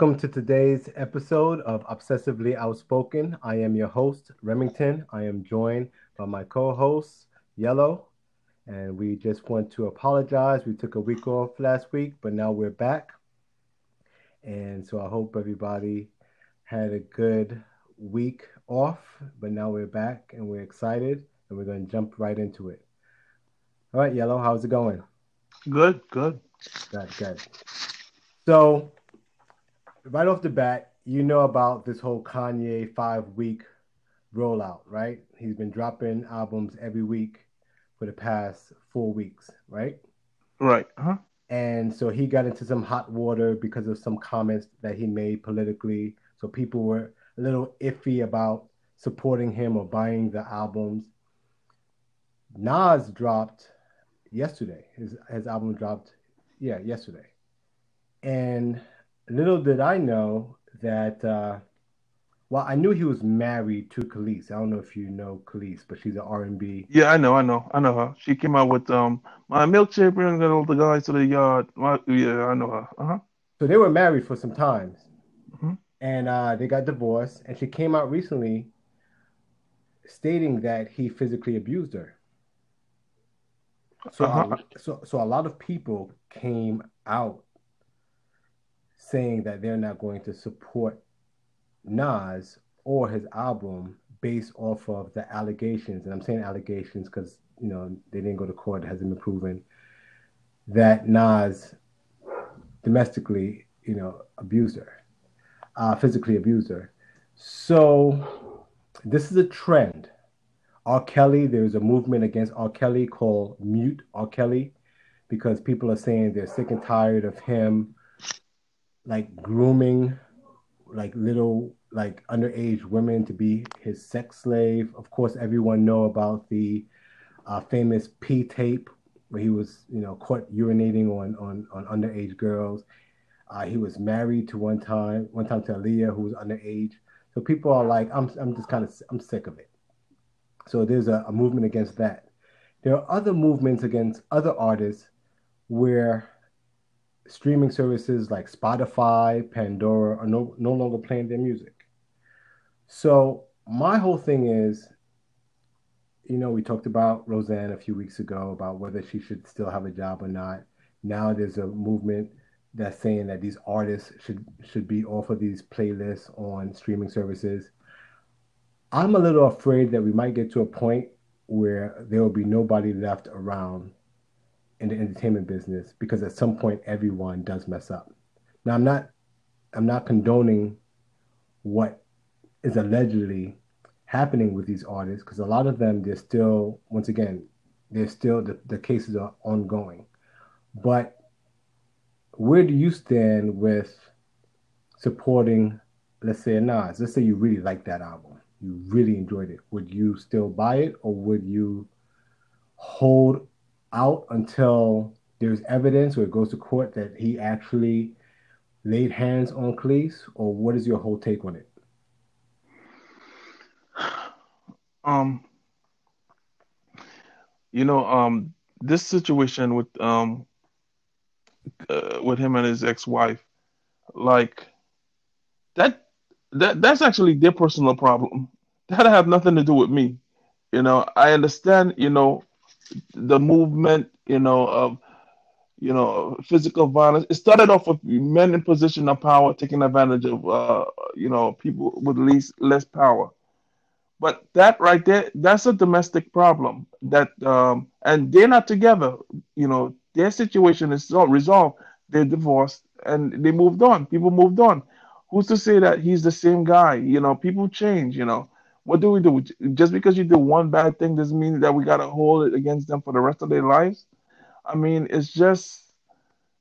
Welcome to today's episode of Obsessively Outspoken. I am your host, Remington. I am joined by my co host, Yellow. And we just want to apologize. We took a week off last week, but now we're back. And so I hope everybody had a good week off, but now we're back and we're excited and we're going to jump right into it. All right, Yellow, how's it going? Good, good. Good, good. So, right off the bat, you know about this whole Kanye five week rollout, right? He's been dropping albums every week for the past four weeks, right? Right. Huh. And so he got into some hot water because of some comments that he made politically. So people were a little iffy about supporting him or buying the albums. Nas dropped yesterday. His his album dropped, yeah, yesterday. And little did I know that. Uh, well, I knew he was married to Kelis. I don't know if you know Kelis, but she's an R and B. Yeah, I know, I know, I know her. She came out with um my milkshake bringing all the guys to the yard. My, yeah, I know her. Uh huh. So they were married for some time, mm-hmm. and uh, they got divorced. And she came out recently, stating that he physically abused her. So, uh-huh. so, so a lot of people came out saying that they're not going to support Nas or his album based off of the allegations, and I'm saying allegations because you know they didn't go to court, it hasn't been proven that Nas domestically, you know, abused her, uh, physically abused her. So this is a trend. R. Kelly, there's a movement against R. Kelly called Mute R. Kelly because people are saying they're sick and tired of him like grooming like little like underage women to be his sex slave. Of course, everyone know about the uh, famous P tape where he was, you know, caught urinating on on, on underage girls. Uh, he was married to one time, one time to Aaliyah, who was underage. So people are like, I'm, I'm just kind of, I'm sick of it. So there's a, a movement against that. There are other movements against other artists where streaming services like Spotify, Pandora are no, no longer playing their music. So my whole thing is, you know, we talked about Roseanne a few weeks ago about whether she should still have a job or not. Now there's a movement that's saying that these artists should should be off of these playlists on streaming services. I'm a little afraid that we might get to a point where there will be nobody left around in the entertainment business because at some point everyone does mess up. Now I'm not I'm not condoning what is allegedly happening with these artists because a lot of them they're still once again they're still the, the cases are ongoing. But where do you stand with supporting let's say Nas? Let's say you really like that album. You really enjoyed it. Would you still buy it or would you hold out until there's evidence or it goes to court that he actually laid hands on Kelis, or what is your whole take on it? Um, you know, um, this situation with um, uh, with him and his ex-wife, like that, that that's actually their personal problem. That have nothing to do with me. You know, I understand. You know, the movement, you know, of you know physical violence. It started off with men in position of power taking advantage of uh, you know people with least less power. But that right there, that's a domestic problem. That um, and they're not together. You know, their situation is resolved. They're divorced and they moved on. People moved on. Who's to say that he's the same guy? You know, people change. You know, what do we do? Just because you do one bad thing doesn't mean that we gotta hold it against them for the rest of their lives. I mean, it's just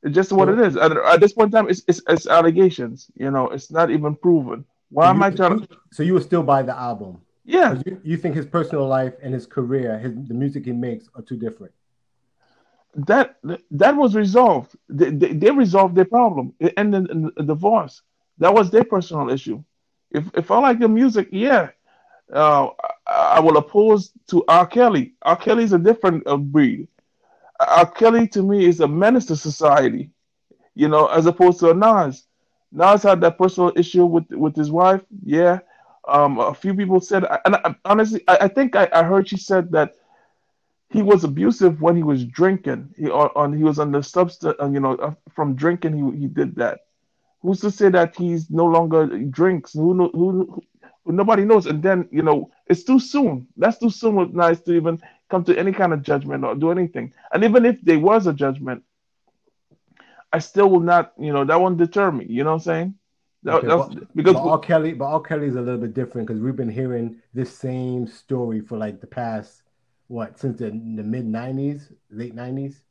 it's just what it is. At, at this point in time, it's, it's, it's allegations. You know, it's not even proven. Why so am you, I trying to? So you would still buy the album? Yeah. You, you think his personal life and his career, his the music he makes, are too different? That that was resolved. They, they, they resolved their problem. It ended in a divorce. That was their personal issue. If if I like the music, yeah, uh, I will oppose to R. Kelly. R. Kelly is a different uh, breed. R. Kelly to me is a menace to society, you know, as opposed to Nas. Nas had that personal issue with with his wife. Yeah, um, a few people said, and I, honestly, I, I think I, I, heard she said that he was abusive when he was drinking. He on, on he was under substance, uh, you know, uh, from drinking. He he did that. Who's to say that he's no longer drinks? Who, who nobody knows. And then you know, it's too soon. That's too soon with Nas to even come to any kind of judgment or do anything. And even if there was a judgment, I still will not, you know, that won't deter me. You know what I'm saying? That, okay, but, because but R. Kelly, but R. Kelly is a little bit different because we've been hearing this same story for like the past what since the, the mid '90s, late '90s.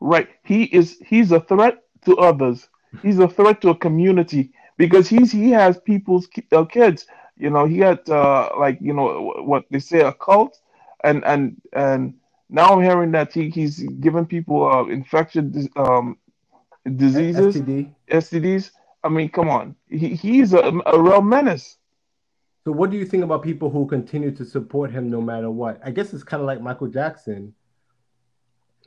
Right. He is. He's a threat to others. He's a threat to a community because he's he has people's uh, kids. You know, he had uh, like you know what they say a cult, and and and now I'm hearing that he, he's giving people uh, infection um, diseases, STD. STDs. I mean, come on, he, he's a, a real menace. So, what do you think about people who continue to support him no matter what? I guess it's kind of like Michael Jackson.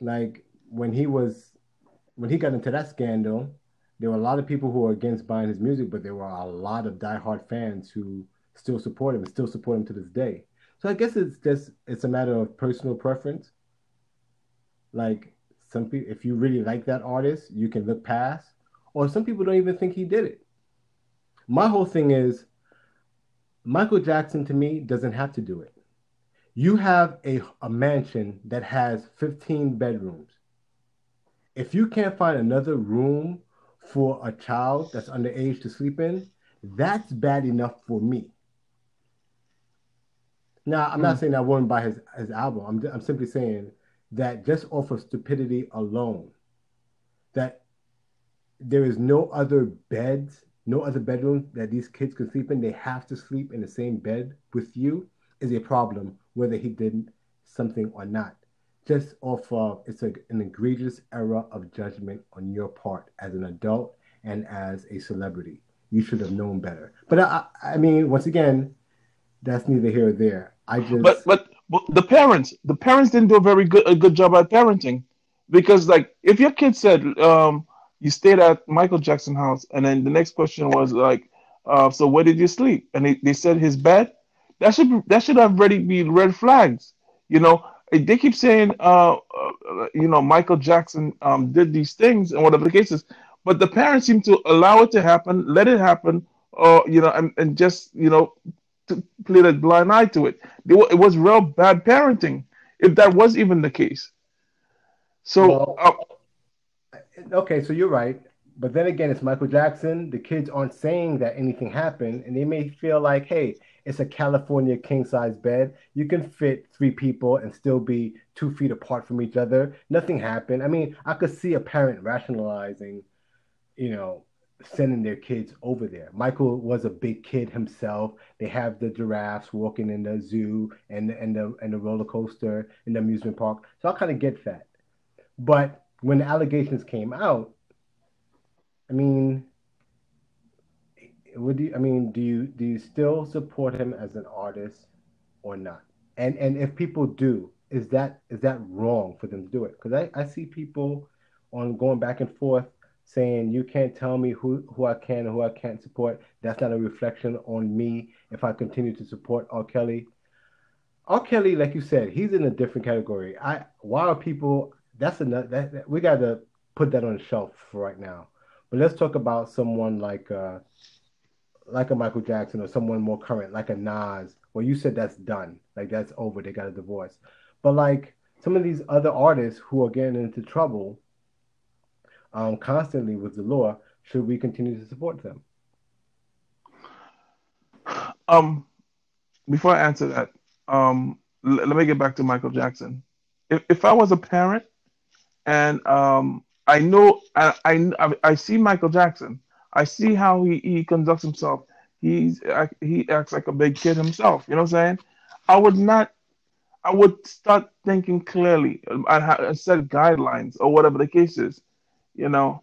Like when he was, when he got into that scandal, there were a lot of people who were against buying his music, but there were a lot of diehard fans who still support him and still support him to this day. So I guess it's just it's a matter of personal preference. Like some people, if you really like that artist, you can look past, or some people don't even think he did it. My whole thing is Michael Jackson to me doesn't have to do it. You have a, a mansion that has 15 bedrooms. If you can't find another room for a child that's underage to sleep in, that's bad enough for me. Now, I'm mm. not saying I wouldn't buy his, his album. I'm, I'm simply saying that just off of stupidity alone, that there is no other beds, no other bedroom that these kids can sleep in. They have to sleep in the same bed with you is a problem, whether he did something or not. Just off of it's a, an egregious error of judgment on your part as an adult and as a celebrity. You should have known better. But I, I mean, once again, that's neither here or there. I just but but but the parents, the parents didn't do a very good a good job at parenting, because like if your kid said um, you stayed at Michael Jackson house, and then the next question was like, uh, so where did you sleep? And they, they said his bed. That should that should have already been red flags. You know, they keep saying, uh, uh, you know, Michael Jackson um, did these things and whatever the case is, but the parents seem to allow it to happen, let it happen, or you know, and, and just you know to play a blind eye to it. It was real bad parenting, if that was even the case. So, well, uh, okay, so you're right. But then again, it's Michael Jackson. The kids aren't saying that anything happened, and they may feel like, hey, it's a California king size bed. You can fit three people and still be two feet apart from each other. Nothing happened. I mean, I could see a parent rationalizing, you know, sending their kids over there. Michael was a big kid himself. They have the giraffes walking in the zoo and and the and the roller coaster in the amusement park. So I kind of get that. But when the allegations came out, I mean, would you? I mean, do you do you still support him as an artist or not? And and if people do, is that is that wrong for them to do it? Because I I see people on going back and forth saying you can't tell me who, who I can and who I can't support. That's not a reflection on me if I continue to support R. Kelly. R. Kelly, like you said, he's in a different category. I why are people that's enough that, that we gotta put that on the shelf for right now. But let's talk about someone like uh like a Michael Jackson or someone more current, like a Nas. Well, you said that's done. Like that's over. They got a divorce. But like some of these other artists who are getting into trouble um, constantly with the law, should we continue to support them? Um, before I answer that, um, l- let me get back to Michael Jackson. If, if I was a parent and um, I know I, I, I see Michael Jackson, I see how he, he conducts himself. He's he acts like a big kid himself. You know what I'm saying? I would not. I would start thinking clearly and set guidelines or whatever the case is. You know,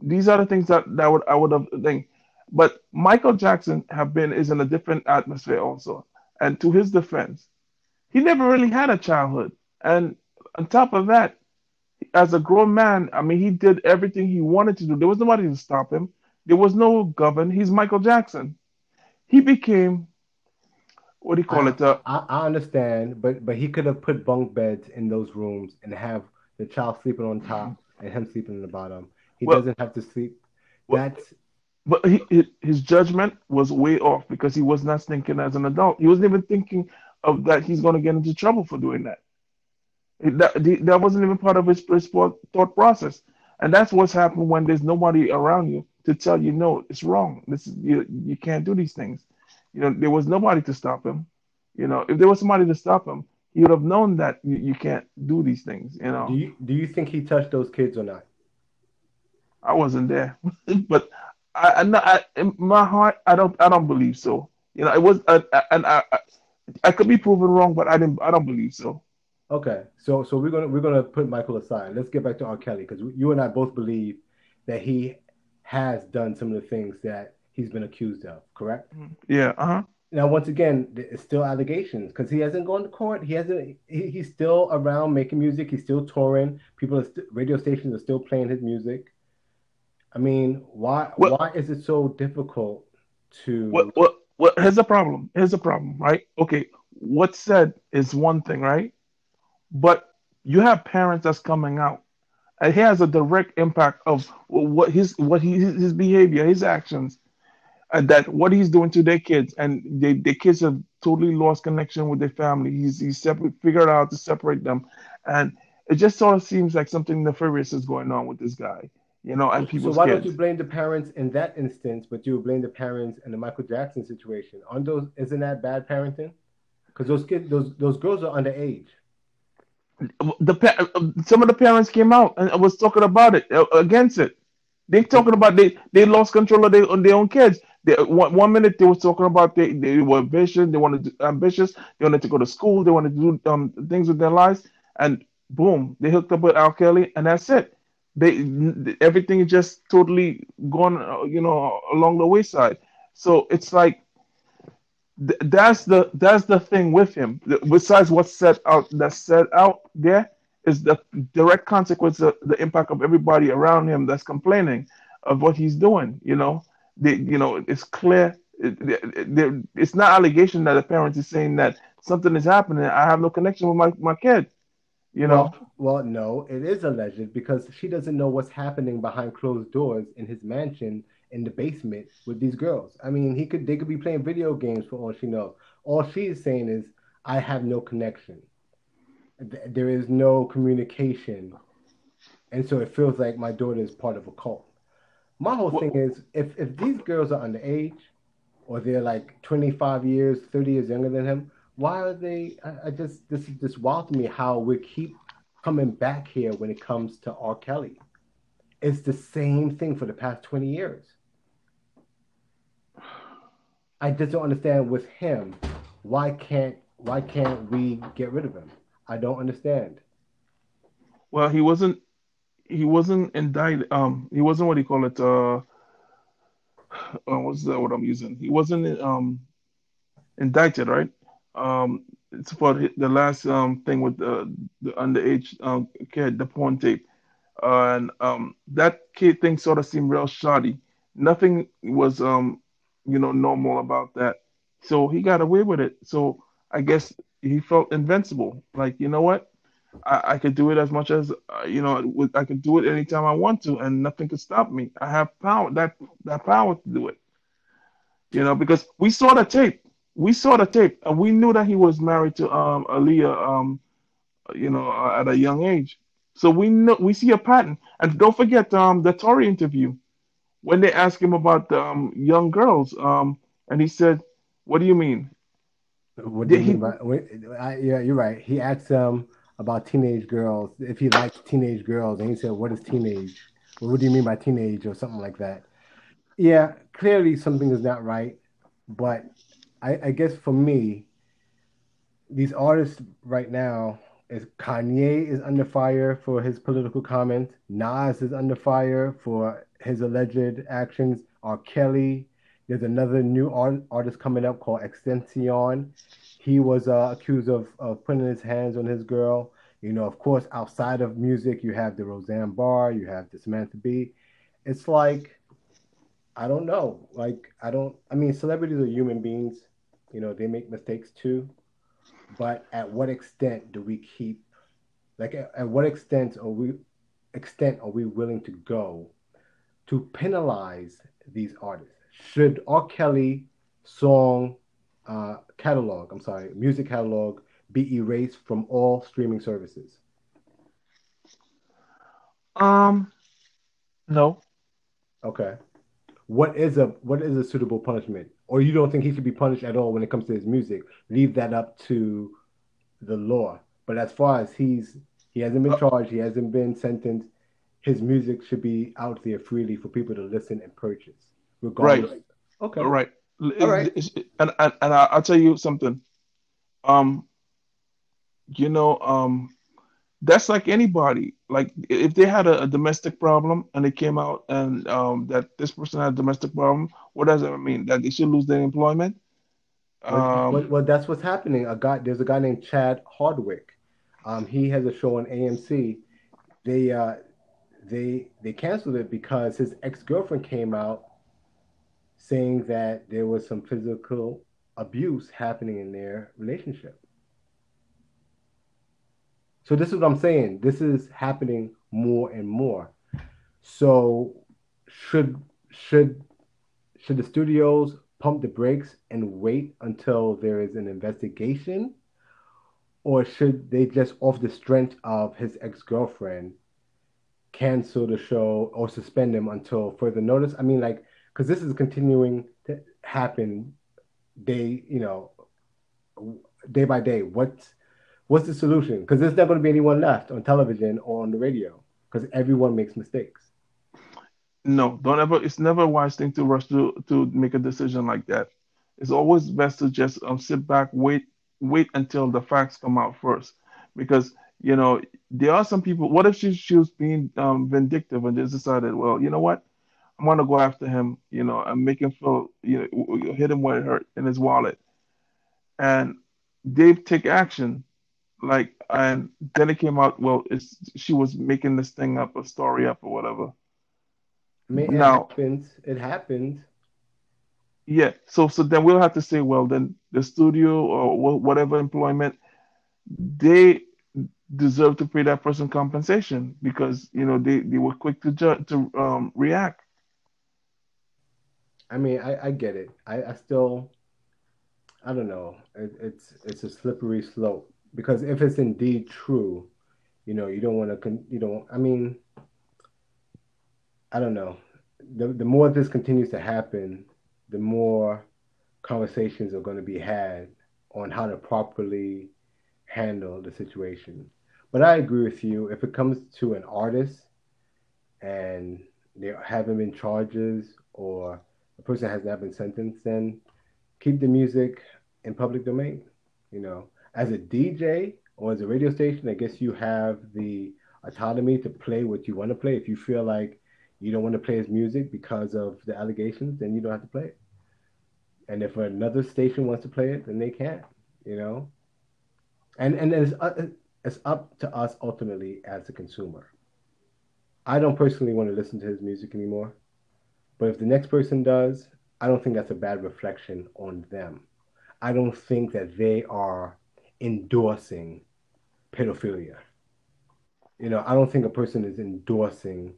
these are the things that that would I would have think. But Michael Jackson have been is in a different atmosphere also. And to his defense, he never really had a childhood. And on top of that, as a grown man, I mean, he did everything he wanted to do. There was nobody to stop him. There was no govern. He's Michael Jackson. He became what do you call I, it? Uh, I, I understand, but but he could have put bunk beds in those rooms and have the child sleeping on top and him sleeping in the bottom. He Well- doesn't have to sleep. well- That's but he, his judgment was way off because he was not thinking as an adult. He wasn't even thinking of that he's going to get into trouble for doing that. That, that wasn't even part of his, his thought thought process. And that's what's happened when there's nobody around you to tell you, no, it's wrong. This is, you, you can't do these things. You know, there was nobody to stop him. You know, if there was somebody to stop him, he would have known that you, you can't do these things. You know, do you do you think he touched those kids or not? I wasn't there, but I, I, I, in my heart, I don't, I don't believe so. You know, it was, and I, I, I could be proven wrong, but I didn't, I don't believe so. Okay, so so we're gonna we're gonna put Michael aside. Let's get back to R. Kelly because you and I both believe that he has done some of the things that he's been accused of. Correct? Yeah, uh huh. Now, once again, it's still allegations because he hasn't gone to court. He hasn't. He, he's still around making music. He's still touring. People, are st- radio stations are still playing his music. I mean, why? Well- why is it so difficult to? What, what, what? Here's the problem. Here's the problem, right? Okay, what's said is one thing, right? But you have parents that's coming out, and he has a direct impact of what his, what he, his behavior, his actions, and that what he's doing to their kids, and they, their kids have totally lost connection with their family. He's he's separate, figured out to separate them, and it just sort of seems like something nefarious is going on with this guy, you know, and people so why kids. don't you blame the parents in that instance, but you blame the parents in the Michael Jackson situation? Aren't those? Isn't that bad parenting? Because those kids, those those girls are underage. the some of the parents came out and was talking about it uh, against it. They're talking about they they lost control of their, their own kids. They, one, one minute they were talking about they, they were ambitious, they wanted to, ambitious, they wanted to go to school, they wanted to do um, things with their lives, and boom, they hooked up with R. Kelly, and that's it. They everything is just totally gone, uh, you know, along the wayside. So it's like th- that's the that's the thing with him. Besides what's set out that's set out there is the direct consequence of the impact of everybody around him that's complaining of what he's doing. You know, they, you know, it's clear. It, it- it- it's not allegation that the parent is saying that something is happening. I have no connection with my, my kid. You know, Well, well, no, it is alleged because she doesn't know what's happening behind closed doors in his mansion in the basement with these girls. I mean, he could they could be playing video games for all she knows. All she is saying is, I have no connection. There is no communication. And so it feels like my daughter is part of a cult. My whole thing is if if these girls are underage or they're like 25 years, 30 years younger than him, why are they I, I just this is just wild to me how we keep coming back here when it comes to R. Kelly. It's the same thing for the past 20 years. I just don't understand with him. Why can't why can't we get rid of him? I don't understand. well, he wasn't he wasn't indicted. Um, he wasn't what do you call it? Uh, uh what's that? What I'm using? He wasn't um indicted, right? Um, it's for the last um thing with the the underage um kid, the porn tape, uh, and um that kid thing sort of seemed real shoddy. Nothing was um you know normal about that, so he got away with it. So I guess he felt invincible. Like you know what? I, I could do it as much as uh, you know. I could do it anytime I want to, and nothing could stop me. I have power that that power to do it. You know, because we saw the tape. We saw the tape, and we knew that he was married to um Aaliyah, um, you know, uh, at a young age. So we know we see a pattern. And don't forget um the Touré interview when they asked him about the um, young girls, um, and he said, "What do you mean?" What do you Did he- mean by, I, yeah, you're right. He asked them about teenage girls, if he likes teenage girls, and he said, "What is teenage? What do you mean by teenage?" or something like that. Yeah, clearly something is not right, but I, I guess for me, these artists right now is Kanye is under fire for his political comments. Nas is under fire for his alleged actions. R. Kelly. There's another new art, artist coming up called XXXTentacion. He was uh, accused of, of putting his hands on his girl. You know, of course, outside of music, you have the Roseanne Barr, you have the Samantha Bee. It's like I don't know. Like I don't. I mean, celebrities are human beings. You know, they make mistakes too. But at what extent do we keep? Like, at, at what extent are we? Extent are we willing to go to penalize these artists? Should R. Kelly song uh, catalog, I'm sorry, music catalog, be erased from all streaming services? Um, no. Okay. What is a what is a suitable punishment? Or you don't think he should be punished at all when it comes to his music? Leave that up to the law. But as far as he's he hasn't been charged, he hasn't been sentenced. His music should be out there freely for people to listen and purchase, regardless. Right. Okay. All right. All right. And and, and I'll tell you something. Um, you know, um, that's like anybody. Like if they had a, a, domestic problem and they came out and um, that this person had a domestic problem, what does that mean? That they should lose their employment? Um, well, well, that's what's happening. A guy, there's a guy named Chad Hardwick. Um, he has a show on AMC. They uh, they they canceled it because his ex girlfriend came out saying that there was some physical abuse happening in their relationship. So this is what I'm saying. This is happening more and more. So should should should the studios pump the brakes and wait until there is an investigation? Or should they just off the strength of his ex-girlfriend cancel the show or suspend him until further notice? I mean like because this is continuing to happen day, you know, day by day. What's what's the solution? Because there's not going to be anyone left on television or on the radio because everyone makes mistakes. No, don't ever. It's never a wise thing to rush to to make a decision like that. It's always best to just um, sit back, wait, wait until the facts come out first, because you know there are some people. What if she, she was being um, vindictive and just decided, well, you know what, I'm gonna go after him, you know, and make him feel, you know, hit him where it hurt in his wallet, and they take action like and then it came out well it's she was making this thing up a story up or whatever. I mean, it now, happens it happens yeah so so then we'll have to say well then the studio or whatever employment they deserve to pay that person compensation because you know they, they were quick to ju- to um, react i mean i, I get it I, I still i don't know it, it's it's a slippery slope because if it's indeed true, you know, you don't want to, con- you don't, I mean, I don't know. The, the more this continues to happen, the more conversations are going to be had on how to properly handle the situation. But I agree with you. If it comes to an artist and there haven't been charges or a person has not been sentenced, then keep the music in public domain. You know, as a DJ or as a radio station, I guess you have the autonomy to play what you want to play. If you feel like you don't want to play his music because of the allegations, then you don't have to play it. And if another station wants to play it, then they can, you know. And and it's uh, it's up to us ultimately as a consumer. I don't personally want to listen to his music anymore, but if the next person does, I don't think that's a bad reflection on them. I don't think that they are endorsing pedophilia. You know, I don't think a person is endorsing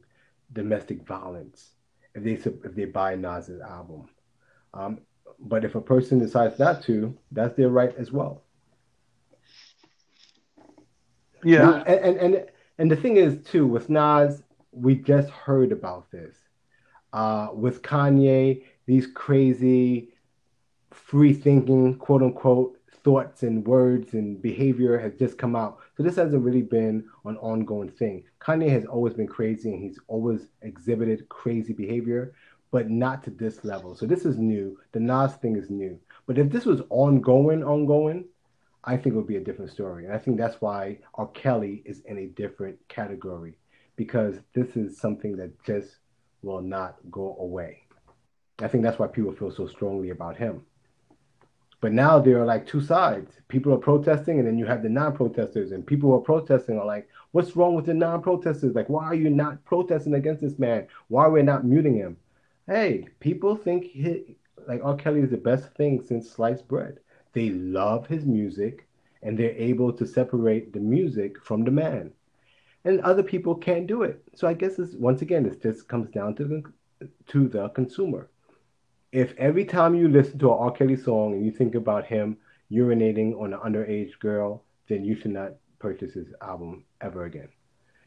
domestic violence if they if they buy Nas's album. Um, but if a person decides not to, that's their right as well. Yeah, now, and, and and and the thing is too with Nas, we just heard about this. Uh, with Kanye, these crazy, free thinking, quote unquote, thoughts and words and behavior has just come out. So this hasn't really been an ongoing thing. Kanye has always been crazy and he's always exhibited crazy behavior, but not to this level. So this is new. The Nas thing is new. But if this was ongoing, ongoing, I think it would be a different story. And I think that's why R. Kelly is in a different category because this is something that just will not go away. I think that's why people feel so strongly about him. But now there are like two sides. People are protesting, and then you have the non-protesters, and people who are protesting are like, "What's wrong with the non-protesters? Like, why are you not protesting against this man? Why are we not muting him?" Hey, people think he, like R. Kelly is the best thing since sliced bread. They love his music and they're able to separate the music from the man. And other people can't do it. So I guess it's once again, it just comes down to the to the consumer. If every time you listen to an R. Kelly song and you think about him urinating on an underage girl, then you should not purchase his album ever again.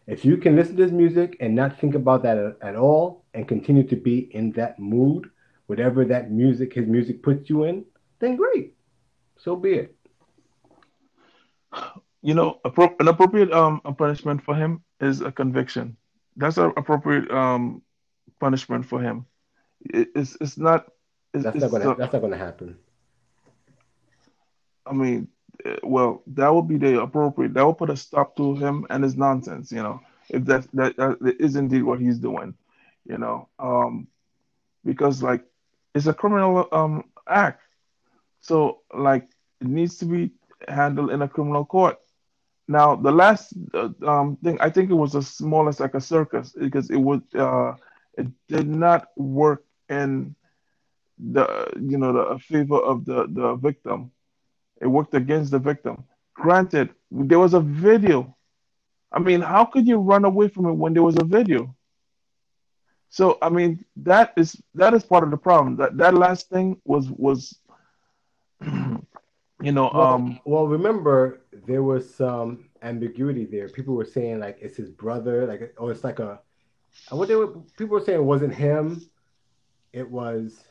If you can listen to his music and not think about that at, at all and continue to be in that mood, whatever that music, his music puts you in, then great. So be it. You know, an appropriate um punishment for him is a conviction. That's an appropriate um punishment for him. It, it's it's not. It's, that's, not gonna, that's not gonna happen. I mean, eh, well, that would be the appropriate. That will put a stop to him and his nonsense. You know, if that that, that is indeed what he's doing. You know, um, because like it's a criminal um act. So like it needs to be handled in a criminal court. Now the last uh, um thing I think it was as small as like a circus because it would uh it did not work in the you know the favor of the the victim. It worked against the victim. Granted, there was a video. I mean, how could you run away from it when there was a video? So I mean, that is that is part of the problem. That that last thing was was you know well, um well remember there was some ambiguity there. People were saying like it's his brother, like or it's like a what they were people were saying it wasn't him. It was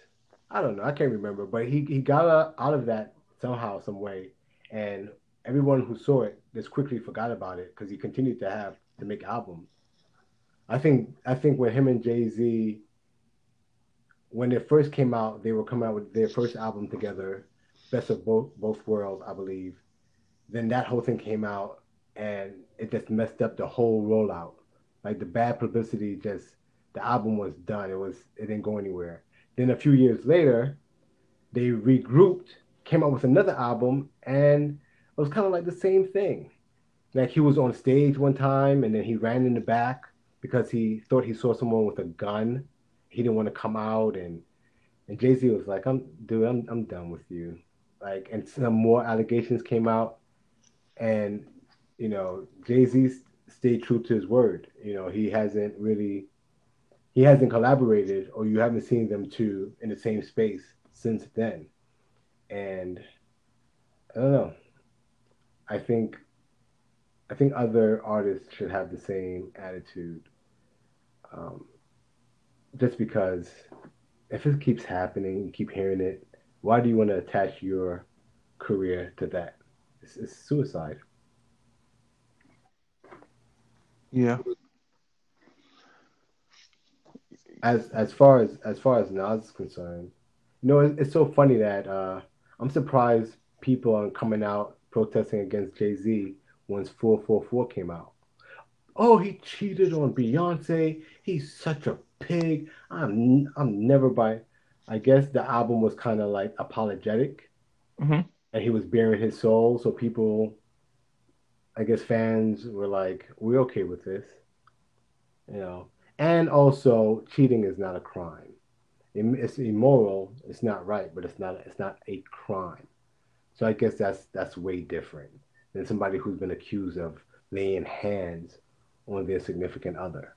I don't know. I can't remember, but he he got out of that somehow, some way, and everyone who saw it just quickly forgot about it because he continued to have to make albums. I think I think when him and Jay Z, when they first came out, they were coming out with their first album together, Best of Both Both Worlds, I believe. Then that whole thing came out, and it just messed up the whole rollout. Like the bad publicity, just the album was done. It was it didn't go anywhere. Then a few years later, they regrouped, came out with another album, and it was kind of like the same thing. Like he was on stage one time, and then he ran in the back because he thought he saw someone with a gun. He didn't want to come out, and and Jay Z was like, "I'm dude, I'm I'm done with you." Like, and some more allegations came out, and you know, Jay Z stayed true to his word. You know, he hasn't really he hasn't collaborated or you haven't seen them two in the same space since then. And I don't know. I think I think other artists should have the same attitude. Um, just because if it keeps happening, you keep hearing it, why do you want to attach your career to that? It's, it's suicide. Yeah. As as far as as far as Nas is concerned, you know, it's, it's so funny that uh, I'm surprised people are coming out protesting against Jay Z once 444 came out. Oh, he cheated on Beyonce. He's such a pig. I'm I'm never by. I guess the album was kind of like apologetic, mm-hmm. and he was bearing his soul. So people I guess fans were like, "We're okay with this," you know. And also, cheating is not a crime. It's immoral. It's not right, but it's not. It's not a crime. So I guess that's that's way different than somebody who's been accused of laying hands on their significant other.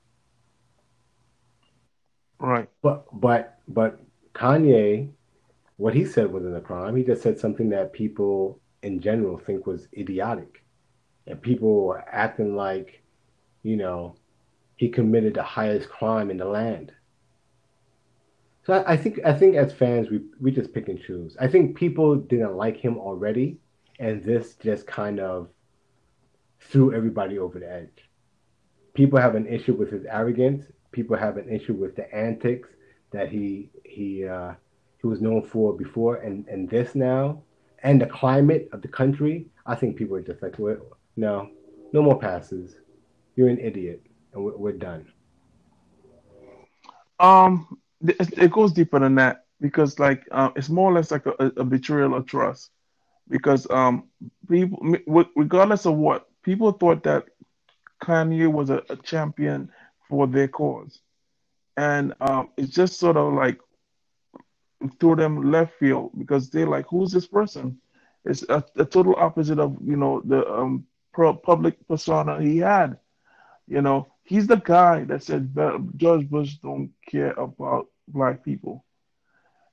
Right. But but but Kanye, what he said wasn't a crime. He just said something that people in general think was idiotic and people were acting like, you know, he committed the highest crime in the land. So I, I think I think as fans we we just pick and choose. I think people didn't like him already, and this just kind of threw everybody over the edge. People have an issue with his arrogance. People have an issue with the antics that he he uh, he was known for before, and and this now, and the climate of the country. I think people are just like, well, no, no more passes. You're an idiot, and we're, we're done. Um, it goes deeper than that because, like, uh, it's more or less like a, a betrayal of trust. Because um, people, regardless of what people thought that Kanye was a, a champion for their cause, and um, it's just sort of like threw them left field because they're like, who's this person? It's a, a total opposite of you know the um, public persona he had. You know, he's the guy that said George Bush don't care about black people.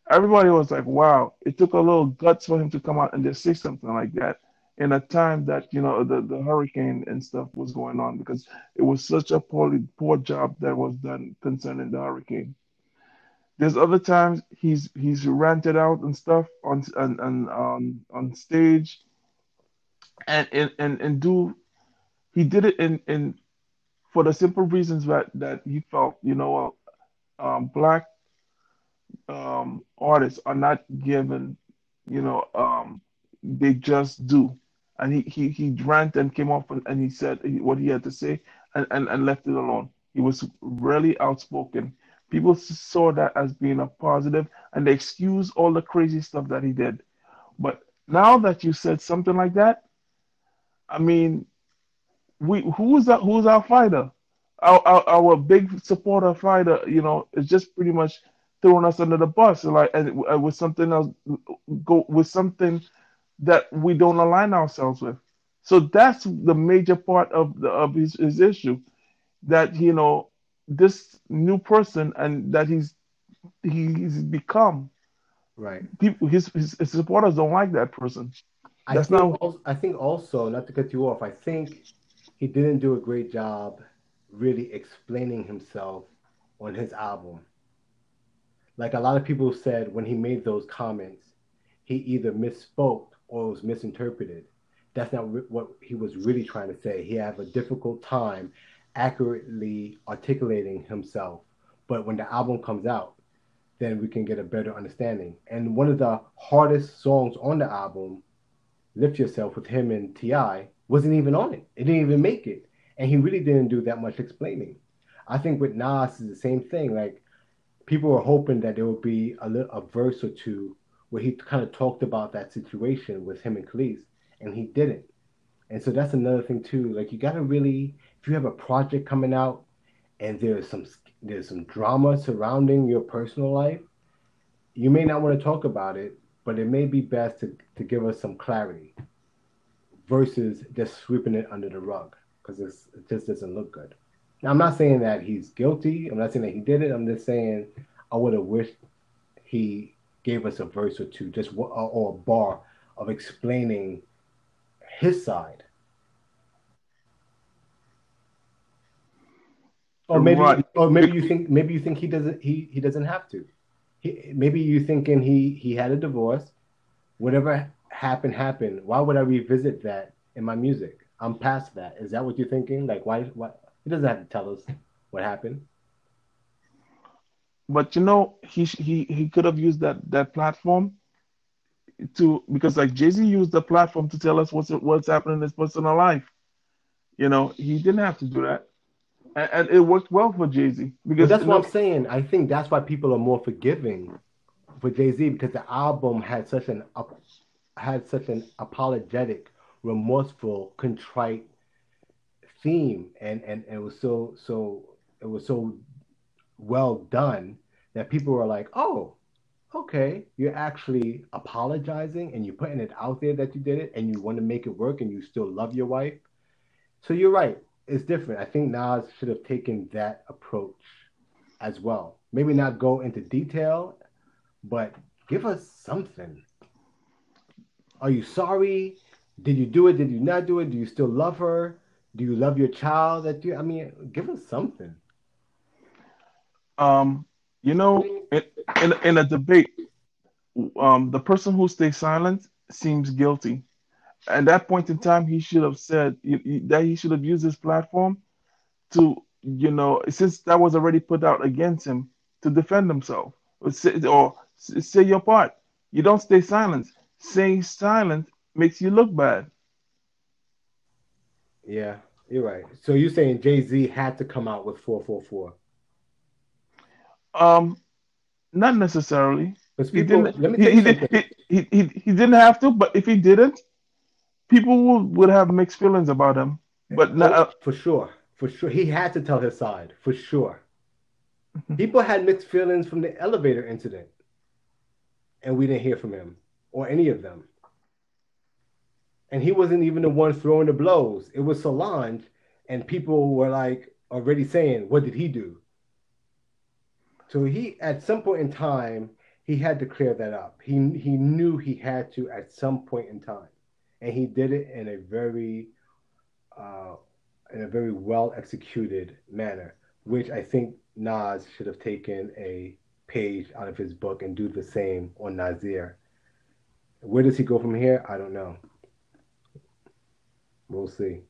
Everybody was like, wow, it took a little guts for him to come out and just say something like that in a time that you know the, the hurricane and stuff was going on because it was such a poor poor job that was done concerning the hurricane. There's other times he's he's ranted out and stuff on on on on, on stage, and and and and do he did it in in for the simple reasons that that he felt you know um, black um, artists are not given you know um, they just do and he he he ranted and came off and, and he said what he had to say and, and and left it alone. He was really outspoken. People saw that as being a positive and they excused all the crazy stuff that he did. But now that you said something like that i mean we who's that who's our fighter? Our, our, our big supporter fighter you know is just pretty much throwing us under the bus. Like and with something else go with something that we don't align ourselves with. So that's the major part of the of his, his issue, that you know this new person and that he's he's become. Right. People, his, his, his supporters don't like that person. That's I think not. Also, I think also, not to cut you off, I think he didn't do a great job really explaining himself on his album. Like a lot of people said when he made those comments, he either misspoke or was misinterpreted. That's not re- what he was really trying to say. He had a difficult time accurately articulating himself. But when the album comes out, then we can get a better understanding. And one of the hardest songs on the album, Lift Yourself with him and T.I., wasn't even on it. It didn't even make it. And he really didn't do that much explaining. I think with Nas is the same thing. Like people were hoping that there would be a, little, a verse or two where he kind of talked about that situation with him and Kelis, and he didn't. And so that's another thing too. Like you got to really, if you have a project coming out, and there's some there's some drama surrounding your personal life, you may not want to talk about it, but it may be best to, to give us some clarity versus just sweeping it under the rug because it just doesn't look good. Now, I'm not saying that he's guilty. I'm not saying that he did it. I'm just saying I would have wished he gave us a verse or two, just uh, or a bar of explaining his side. Or maybe, right. or maybe you think, maybe you think he doesn't, he he doesn't have to. He, maybe you thinking he he had a divorce. Whatever happened happened. Why would I revisit that in my music? I'm past that. Is that what you're thinking? Like why? Why he doesn't have to tell us what happened. But you know, he he he could have used that that platform to because like Jay Z used the platform to tell us what's what's happening in his personal life. You know, he didn't have to do that, and, and it worked well for Jay Z because but that's what know, I'm saying. I think that's why people are more forgiving for Jay Z because the album had such an had such an apologetic, remorseful, contrite theme, and and, and it was so so it was so well done that people were like, oh, okay, you're actually apologizing and you're putting it out there that you did it and you want to make it work and you still love your wife. So you're right. It's different. I think Nas should have taken that approach as well. Maybe not go into detail, but give us something. Are you sorry? Did you do it? Did you not do it? Do you still love her? Do you love your child? That you, I mean, give us something. Um, you know, in, in, in a debate, um, the person who stays silent seems guilty. At that point in time, he should have said that he should have used his platform to, you know, since that was already put out against him to defend himself or say, or say your part. You don't stay silent. Saying silent makes you look bad. Yeah, you're right. So you're saying Jay Z had to come out with 444? Um, not necessarily. People, he didn't. He, he, he, he, he, didn't have to, but if he didn't, people would, would have mixed feelings about him. But oh, not, for sure, for sure, he had to tell his side for sure. People had mixed feelings from the elevator incident, and we didn't hear from him or any of them. And he wasn't even the one throwing the blows. It was Solange, and people were like already saying, "What did he do?" So he, at some point in time, he had to clear that up. He he knew he had to at some point in time, and he did it in a very, uh, in a very well executed manner, which I think Nas should have taken a page out of his book and do the same on Nasir. Where does he go from here? I don't know. We'll see.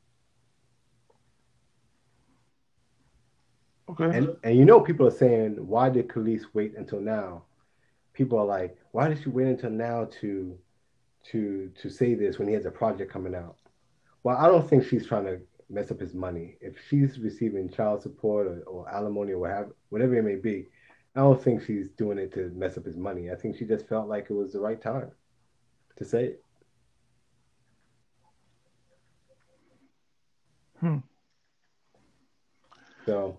Okay. And and you know people are saying, why did Kelis wait until now? People are like, why did she wait until now to to to say this when he has a project coming out? Well, I don't think she's trying to mess up his money. If she's receiving child support or, or alimony or whatever, whatever it may be, I don't think she's doing it to mess up his money. I think she just felt like it was the right time to say it. Hmm. So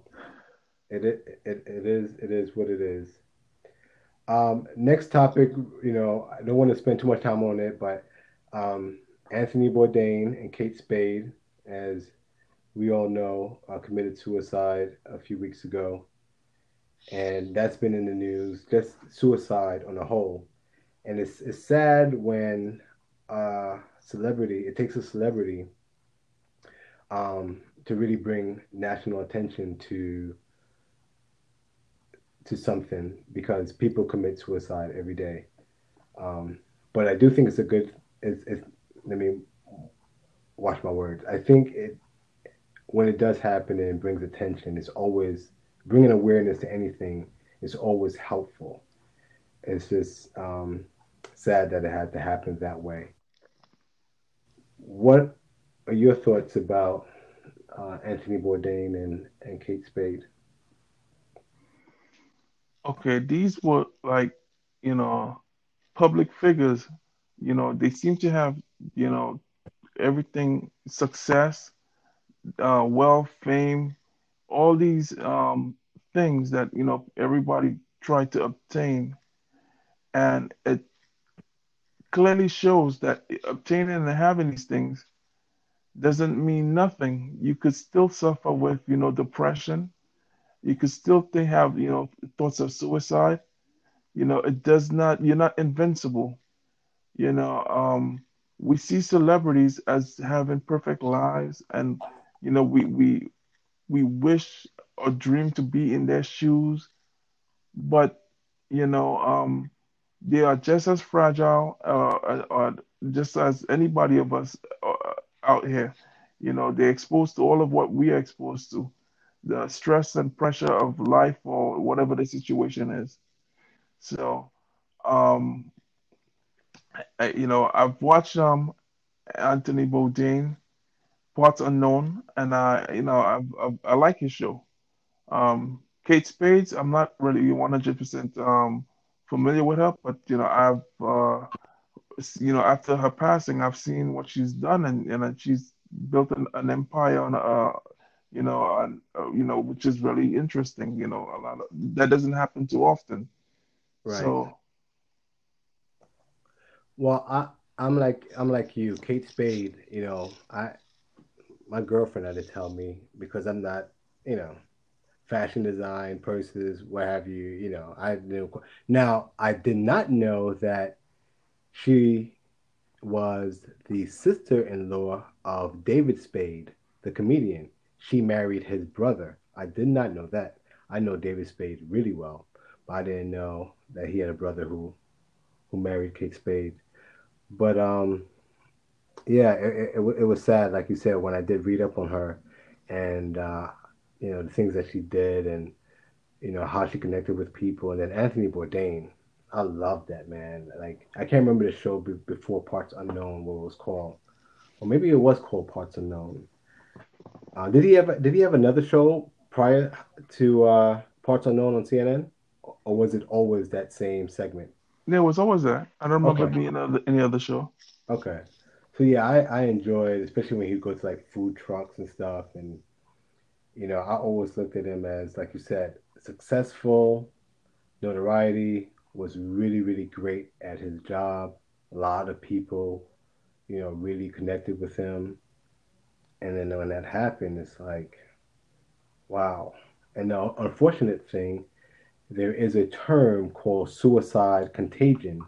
it, it it is it is what it is. Um, next topic, you know, I don't want to spend too much time on it, but um, Anthony Bourdain and Kate Spade, as we all know, uh, committed suicide a few weeks ago, and that's been in the news. Just suicide on a whole, and it's it's sad when a celebrity it takes a celebrity um, to really bring national attention to to something because people commit suicide every day. Um, but I do think it's a good. It's, it's, let me watch my words. I think it when it does happen and it brings attention, it's always bringing awareness to anything is always helpful. It's just um, sad that it had to happen that way. What are your thoughts about uh, Anthony Bourdain and, and Kate Spade? Okay, these were like, you know, public figures. You know, they seem to have, you know, everything success, uh, wealth, fame, all these um, things that, you know, everybody tried to obtain. And it clearly shows that obtaining and having these things doesn't mean nothing. You could still suffer with, you know, depression you could still think, have you know thoughts of suicide. You know, it does not. You're not invincible. You know, um, we see celebrities as having perfect lives, and you know, we we we wish or dream to be in their shoes, but you know, um, they are just as fragile, uh, or just as anybody of us uh, out here. You know, they're exposed to all of what we are exposed to the stress and pressure of life or whatever the situation is. So, um, I, you know, I've watched um, Anthony Bourdain, Parts Unknown, and I, you know, I've, I've, i like his show. Um, Kate Spades, I'm not really 100% um, familiar with her, but you know, I've, uh, you know, after her passing, I've seen what she's done, and, and she's built an, an empire on a, you know, and, uh, you know, which is really interesting. You know, a lot of that doesn't happen too often. Right. So, well, I I'm like I'm like you, Kate Spade. You know, I my girlfriend had to tell me because I'm not, you know, fashion design, purses, what have you. You know, I knew. Now I did not know that she was the sister-in-law of David Spade, the comedian she married his brother. I did not know that. I know David Spade really well, but I didn't know that he had a brother who who married Kate Spade. But um, yeah, it, it, it was sad, like you said, when I did read up on her, and uh, you know the things that she did, and you know how she connected with people, and then Anthony Bourdain. I love that man. Like I can't remember the show before Parts Unknown, what it was called, or maybe it was called Parts Unknown uh, did he have Did he have another show prior to uh, Parts Unknown on CNN, or was it always that same segment? Yeah, it was always that. I don't remember okay. being any, any other show. Okay, so yeah, I I enjoyed, especially when he goes to like food trucks and stuff, and you know, I always looked at him as, like you said, successful, notoriety, was really, really great at his job. A lot of people, you know, really connected with him. And then when that happened, it's like, wow. And the unfortunate thing, there is a term called suicide contagion,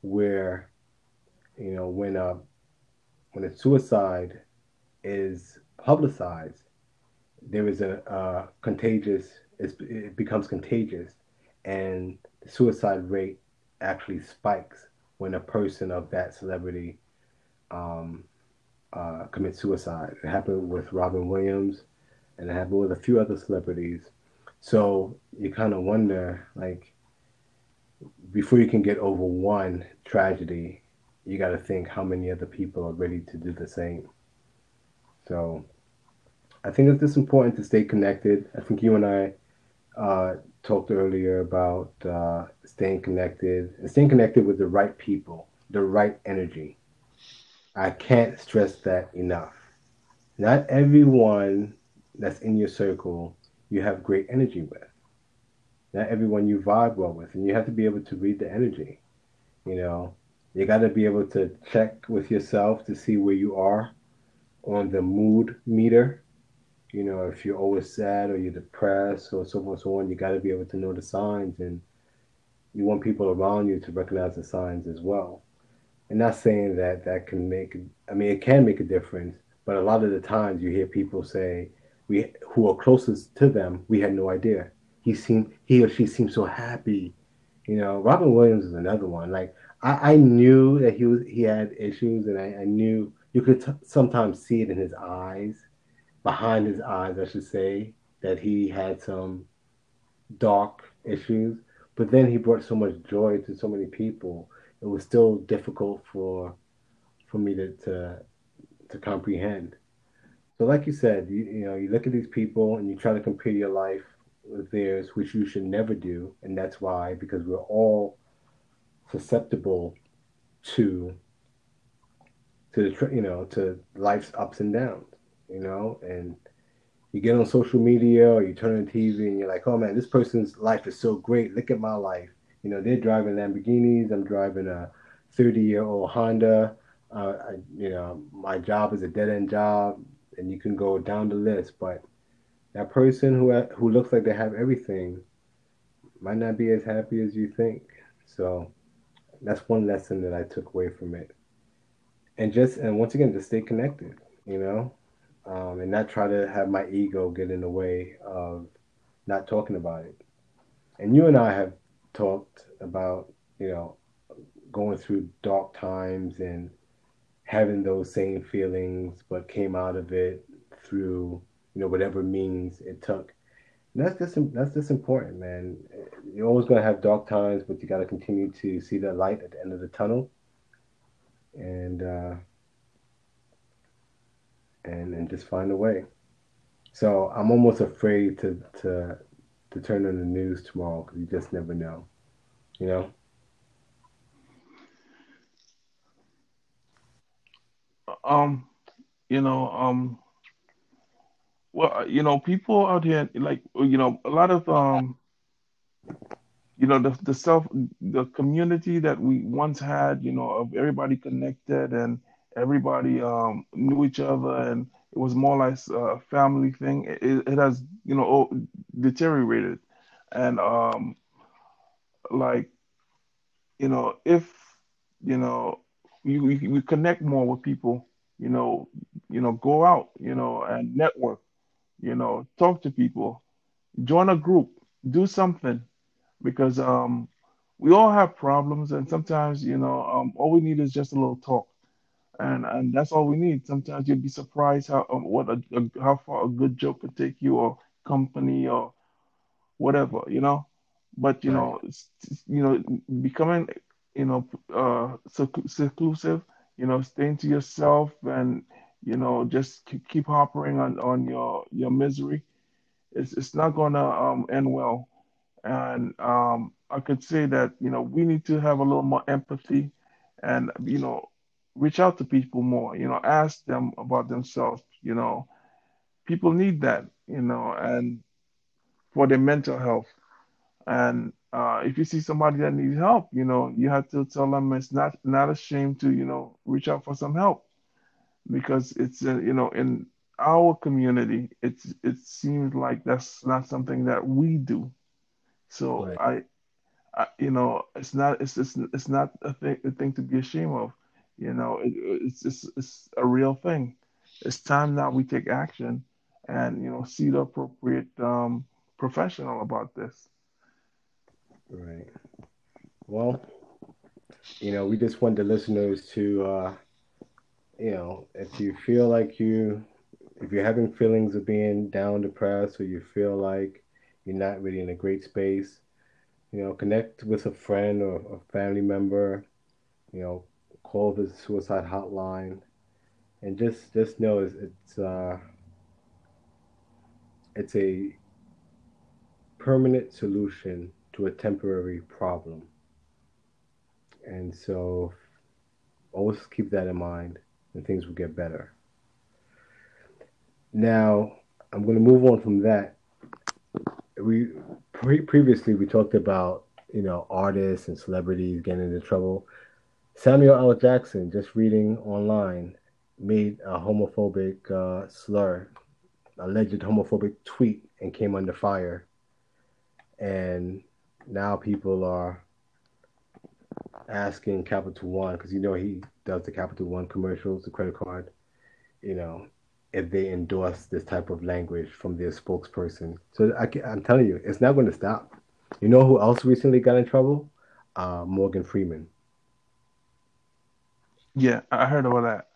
where, you know, when a when a suicide is publicized, there is a, a contagious. it becomes contagious, and the suicide rate actually spikes when a person of that celebrity um, uh, commits suicide. It happened with Robin Williams, and it happened with a few other celebrities. So you kind of wonder, like, before you can get over one tragedy, you got to think how many other people are ready to do the same. So I think it's just important to stay connected. I think you and I uh, talked earlier about uh, staying connected and staying connected with the right people, the right energy. I can't stress that enough. Not everyone that's in your circle you have great energy with. Not everyone you vibe well with, and you have to be able to read the energy. You know, you got to be able to check with yourself to see where you are on the mood meter you know, if you're always sad or you're depressed or so on, so on, you got to be able to know the signs, and you want people around you to recognize the signs as well. And not saying that that can make, I mean, it can make a difference, but a lot of the times you hear people say, we who are closest to them, we had no idea. He seemed, he or she seemed so happy. You know, Robin Williams is another one. Like I, I knew that he was, he had issues, and I, I knew you could t- sometimes see it in his eyes behind his eyes, I should say, that he had some dark issues. But then he brought so much joy to so many people. It was still difficult for for me to to, to comprehend. So, like you said, you, you know, you look at these people and you try to compare your life with theirs, which you should never do, and that's why because we're all susceptible to to the you know to life's ups and downs you know, and you get on social media or you turn on TV and you're like, oh man, this person's life is so great. Look at my life. You know, they're driving Lamborghinis. I'm driving a 30 year old Honda. Uh, I, you know, my job is a dead end job, and you can go down the list. But that person who who looks like they have everything might not be as happy as you think. So that's one lesson that I took away from it. And just and once again, just stay connected. You know, um, and not try to have my ego get in the way of not talking about it. And you and I have talked about, you know, going through dark times and having those same feelings, but came out of it through, you know, whatever means it took. And that's just that's just important, man. You're always gonna have dark times, but you got to continue to see the light at the end of the tunnel. And uh, and and just find a way. So I'm almost afraid to to to turn on the news tomorrow because you just never know, you know. Um, you know, um, well, you know, people out here, like, you know, a lot of um, you know, the the self, the community that we once had, you know, of everybody connected and everybody um, knew each other and it was more like a family thing. It, it has, you know, deteriorated. And um, like, you know, if, you know, we, we connect more with people, you know, you know, go out, you know, and network, you know, talk to people, join a group, do something because um, we all have problems and sometimes, you know, um, all we need is just a little talk and and that's all we need. Sometimes you'll be surprised how um, what a, a, how far a good joke could take you, or company, or whatever, you know. But you right. know, you know, becoming you know uh, seclusive, you know, staying to yourself, and you know, just keep harping on on your your misery. It's it's not gonna um, end well, and um, I could say that you know we need to have a little more empathy, and you know reach out to people more, you know, ask them about themselves, you know. People need that, you know, and for their mental health. And uh, if you see somebody that needs help, you know, you have to tell them it's not not a shame to, you know, reach out for some help because it's uh, you know in our community it's it seems like that's not something that we do. So right. I, I, you know, it's not it's it's, it's not a thing a thing to be ashamed of. You know, it, it's it's it's a real thing. It's time now we take action and you know see the appropriate um, professional about this. Right. Well, you know, we just want the listeners to, uh, you know, if you feel like you, if you're having feelings of being down, depressed, or you feel like you're not really in a great space, you know, connect with a friend or a family member, you know, call the suicide hotline, and just just know it's, it's uh, it's a permanent solution to a temporary problem. And so always keep that in mind and things will get better. Now, I'm going to move on from that. We pre- previously we talked about, you know, artists and celebrities getting into trouble. Samuel L. Jackson, just reading online, made a homophobic uh, slur, alleged homophobic tweet, and came under fire. And now people are asking Capital One because you know he does the Capital One commercials, the credit card. You know, if they endorse this type of language from their spokesperson. So I, am telling you, it's not going to stop. You know who else recently got in trouble? Uh, Morgan Freeman. Yeah, I heard about that.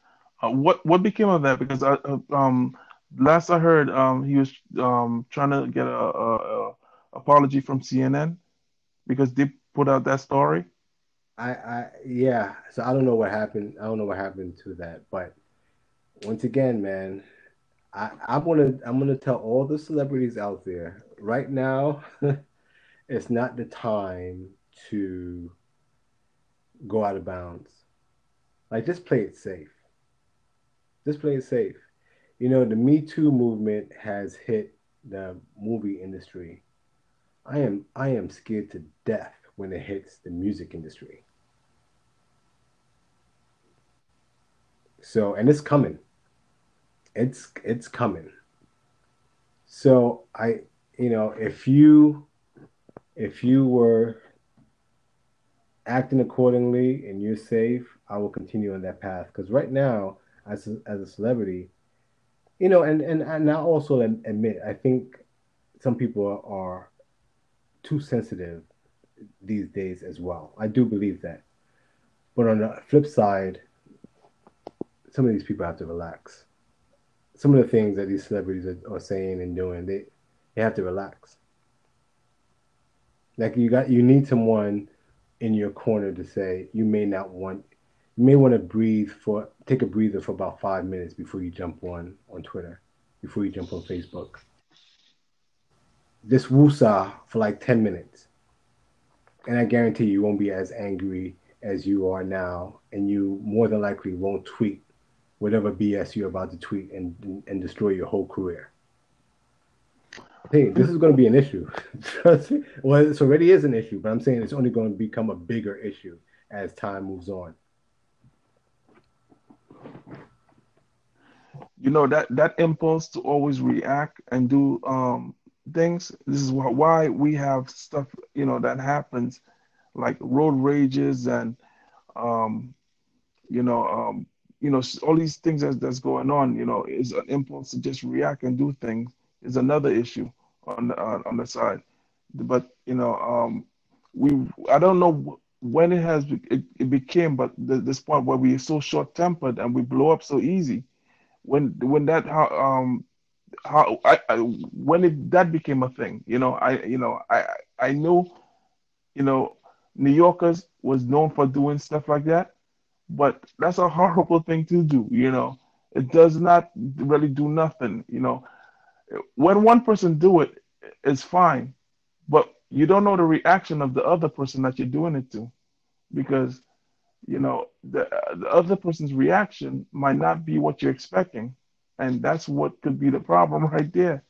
Uh, what what became of that? Because I uh, um last I heard um he was um trying to get a, a, a apology from CNN because they put out that story? I, I yeah. So I don't know what happened. I don't know what happened to that. But once again, man, I, I'm gonna I'm gonna tell all the celebrities out there right now, it's not the time to go out of bounds. Like just play it safe. Just play it safe. You know, the Me Too movement has hit the movie industry I am I am scared to death when it hits the music industry. So and it's coming. It's it's coming. So I you know if you if you were acting accordingly and you're safe, I will continue on that path. Because right now, as a, as a celebrity, you know, and and and I also admit, I think some people are too sensitive these days as well. I do believe that. But on the flip side, some of these people have to relax. Some of the things that these celebrities are, are saying and doing, they they have to relax. Like you got you need someone in your corner to say you may not want you may want to breathe for take a breather for about five minutes before you jump on on Twitter, before you jump on Facebook this woosah for like 10 minutes. And I guarantee you won't be as angry as you are now. And you more than likely won't tweet whatever BS you're about to tweet and, and destroy your whole career. Hey, this is going to be an issue. well, it already is an issue, but I'm saying it's only going to become a bigger issue as time moves on. You know that that impulse to always react and do um, things. This is why we have stuff, you know, that happens like road rages and, um, you know, um, you know, all these things that's, that's going on, you know, is an impulse to just react and do things is another issue on the, uh, on the side. But, you know, um, we, I don't know when it has, it, it became, but the, this point where we are so short tempered and we blow up so easy when, when that, how um, how I, I when it, that became a thing. You know, I you know I I know, you know, New Yorkers was known for doing stuff like that, but that's a horrible thing to do. You know, it does not really do nothing. You know, when one person do it, it's fine, but you don't know the reaction of the other person that you're doing it to, because you know the, the other person's reaction might not be what you're expecting. And that's what could be the problem right there.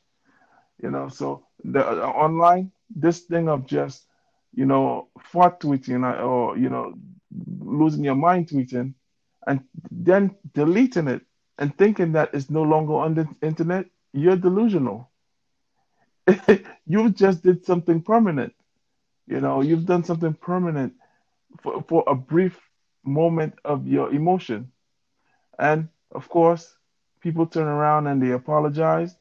You know, so the uh, online this thing of just you know fart tweeting uh, or you know losing your mind tweeting and then deleting it and thinking that it's no longer on the internet, you're delusional. You've just did something permanent. You know, you've done something permanent for, for a brief moment of your emotion. And of course, people turn around and they apologize.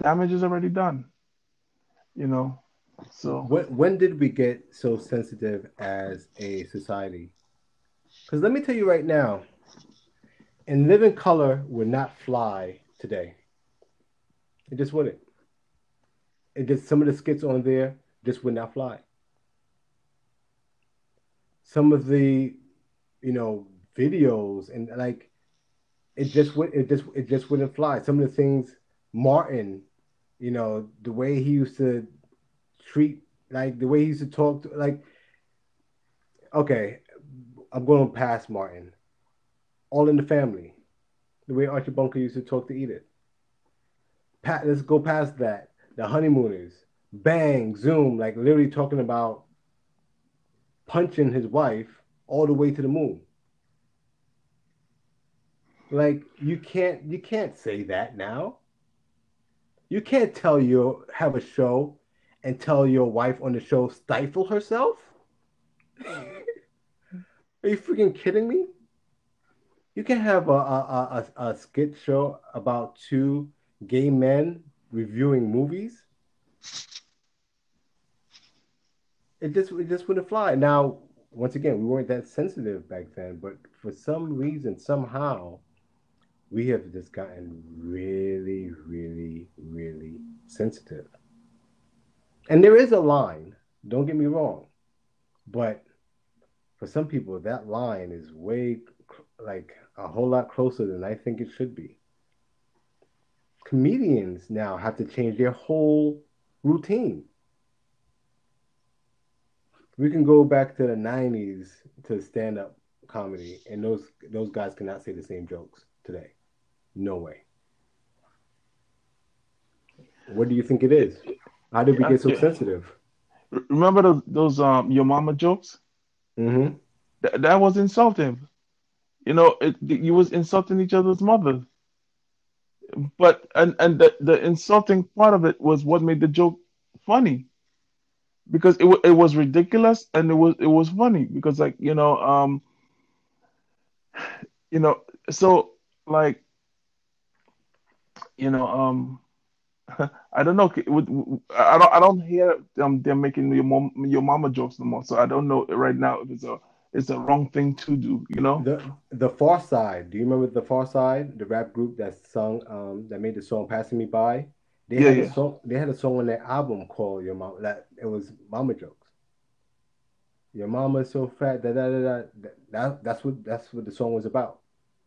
Damage is already done. You know, so when, when did we get so sensitive as a society? Because let me tell you right now, In Living Color would not fly today. It just wouldn't. It just some of the skits on there just would not fly. Some of the, you know, videos and like it just would it just it just wouldn't fly. Some of the things Martin, you know, the way he used to treat like the way he used to talk to like okay, I'm going past Martin. All in the family. The way Archie Bunker used to talk to Edith. Pat, let's go past that. The honeymooners. Bang, zoom, like literally talking about punching his wife all the way to the moon. Like you can't you can't say that now. You can't tell you have a show and tell your wife on the show stifle herself. Are you freaking kidding me? You can have a, a, a, a skit show about two gay men reviewing movies. It just it just wouldn't fly. Now, once again, we weren't that sensitive back then, but for some reason, somehow, we have just gotten really, really, really sensitive. And there is a line, don't get me wrong, but for some people, that line is way like a whole lot closer than I think it should be. Comedians now have to change their whole routine. We can go back to the 90s to stand up comedy, and those those guys cannot say the same jokes today. No way. What do you think it is? How did we get so sensitive? Remember those, those um your mama jokes? Mm-hmm. Th- that was insulting. You know, it, you was insulting each other's mother. But and and the, the insulting part of it was what made the joke funny. Because it it was ridiculous and it was it was funny because like you know um you know so like you know um I don't know. I don't. I don't hear them. They're making your mom, your mama jokes no more. So I don't know right now if it's a it's the wrong thing to do. You know. The the Pharcyde. Do you remember the Pharcyde, the rap group that sung um that made the song "Passing Me By"? They yeah, had yeah. a song. They had a song on their album called "Your Mom." That it was mama jokes. Your mama's so fat. Da, da, da, da. That, that's what that's what the song was about.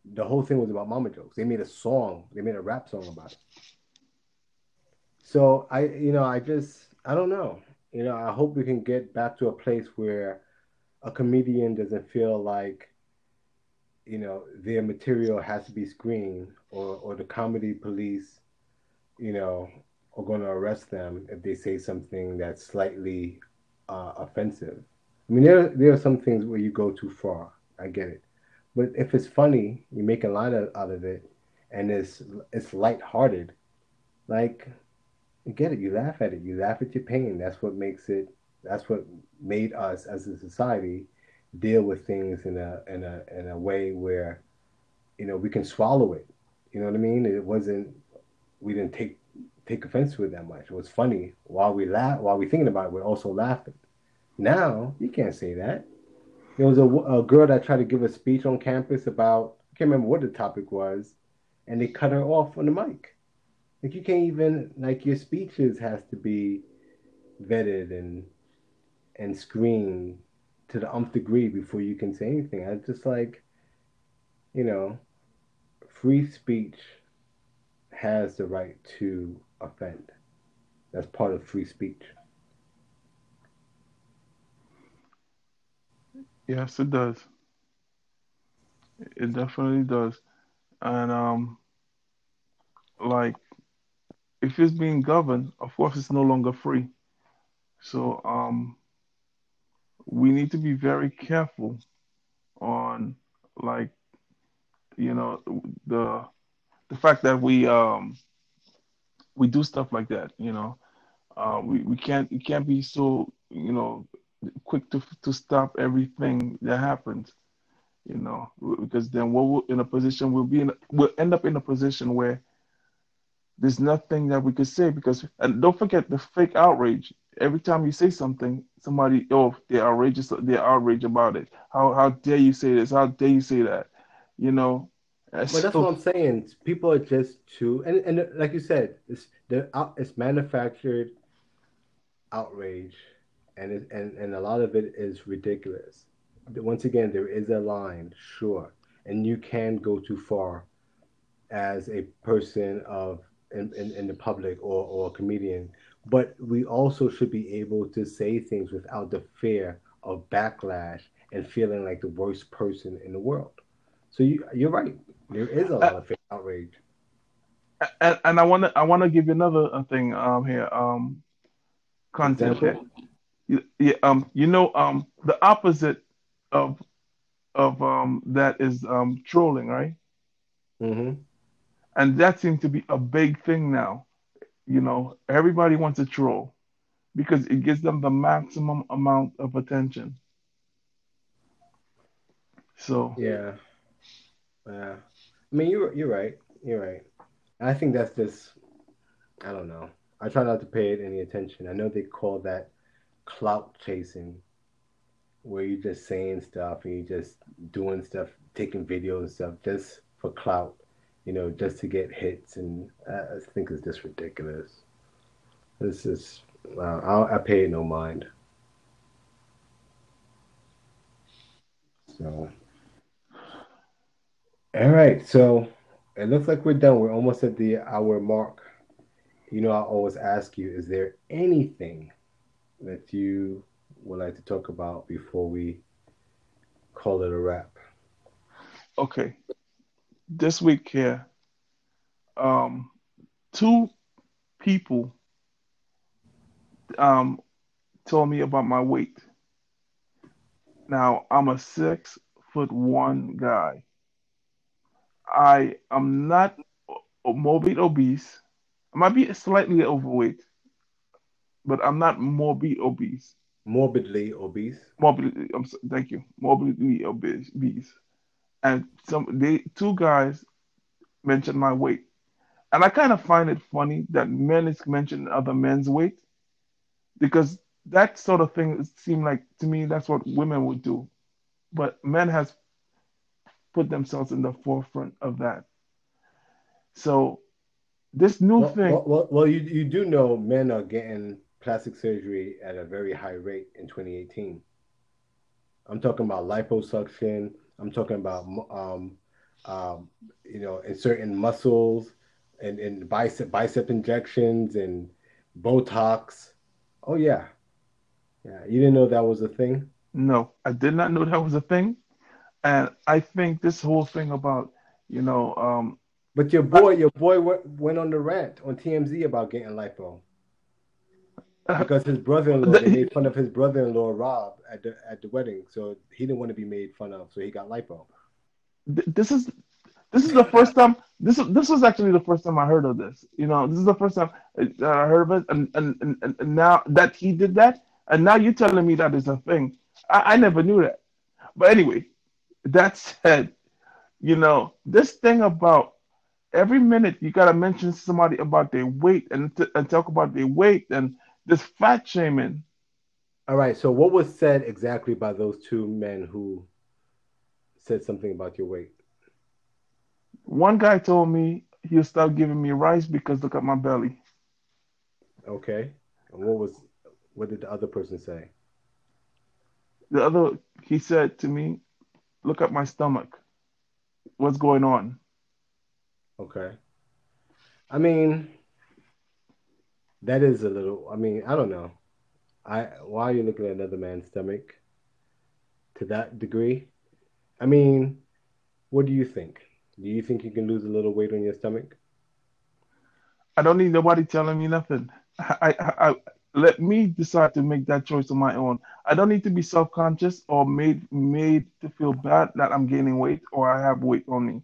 The whole thing was about mama jokes. They made a song. They made a rap song about it. So I, you know, I just, I don't know. You know, I hope we can get back to a place where a comedian doesn't feel like, you know, their material has to be screened or, or the comedy police, you know, are going to arrest them if they say something that's slightly uh, offensive. I mean, there, there are some things where you go too far. I get it. But if it's funny, you make a line out of it, and it's it's lighthearted, like you get it. You laugh at it. You laugh at your pain. That's what makes it. That's what made us as a society deal with things in a in a in a way where, you know, we can swallow it. You know what I mean? It wasn't. We didn't take take offense to it that much. It was funny while we laugh while we thinking about it. We're also laughing. Now you can't say that. There was a, a girl that tried to give a speech on campus about I can't remember what the topic was, and they cut her off on the mic like you can't even like your speeches has to be vetted and and screened to the umph degree before you can say anything. I just like, you know, free speech has the right to offend. That's part of free speech. Yes, it does. It definitely does. And um like if it's being governed, of course, it's no longer free. So um, we need to be very careful on like you know the the fact that we um we do stuff like that you know? Uh, we, we can't we can't be so you know quick to to stop everything that happens you know? Because then what we'll in a position we'll be in we'll end up in a position where there's nothing that we could say because and don't forget the fake outrage every time you say something somebody oh they're outrageous they're outraged about it how how dare you say this how dare you say that you know well, that's what I'm saying. People are just too, and, and like you said, it's it's manufactured outrage, and it, and and a lot of it is ridiculous. Once again, there is a line, sure, and you can go too far as a person of in, in, in the public or, or a comedian, but we also should be able to say things without the fear of backlash and feeling like the worst person in the world. So you, you're right. There is a lot uh, of outrage. And, and I want to I want to give you another uh, thing um here um content. Yeah, um you know um the opposite of of um that is um trolling, right? Mm-hmm. And that seems to be a big thing now. You know, everybody wants a troll because it gives them the maximum amount of attention. So yeah, yeah. I mean, you're you're right. You're right. I think that's just I don't know. I try not to pay it any attention. I know they call that clout chasing, where you're just saying stuff and you're just doing stuff, taking videos and stuff just for clout, you know, just to get hits. And I think it's just ridiculous. This is uh, I, I pay no mind. So. All right, so it looks like we're done. We're almost at the hour mark. You know, I always ask you, is there anything that you would like to talk about before we call it a wrap? Okay. This week here, um, two people um, told me about my weight. Now, I'm a six foot one guy. I am not morbid obese. I might be slightly overweight, but I'm not morbid obese. Morbidly obese. Morbidly, I'm, thank you. Morbidly obese. And some they two guys mentioned my weight, and I kind of find it funny that men is mentioning other men's weight, because that sort of thing seemed like to me that's what women would do, but men has put themselves in the forefront of that. So this new well, thing. Well, well, well, you you do know men are getting plastic surgery at a very high rate in 2018. I'm talking about liposuction. I'm talking about um, um, you know, in certain muscles and, and bicep bicep injections and Botox. Oh yeah, yeah. You didn't know that was a thing? No, I did not know that was a thing. And I think this whole thing about, you know, um, but your boy, your boy went, went on the rant on TMZ about getting lipo Uh-huh. because his brother-in-law they made fun of his brother-in-law Rob at the at the wedding, so he didn't want to be made fun of, so he got lipo. This is this is the first time. This this was actually the first time I heard of this. You know, this is the first time uh, I heard of it, and and, and, and now that he did that, and now you're telling me that is a thing. I, I never knew that. But anyway, that said, you know, this thing about every minute you got to mention somebody about their weight and, t- and talk about their weight and this fat shaming. All right. So, what was said exactly by those two men who said something about your weight? One guy told me he'll stop giving me rice because look at my belly. Okay. And what was what did the other person say? The other he said to me, look at my stomach. What's going on? Okay. I mean, that is a little. I mean, I don't know. I why are you looking at another man's stomach to that degree? I mean, what do you think? Do you think you can lose a little weight on your stomach? I don't need nobody telling me nothing. I, I, I let me decide to make that choice on my own. I don't need to be self-conscious or made made to feel bad that I'm gaining weight or I have weight on me.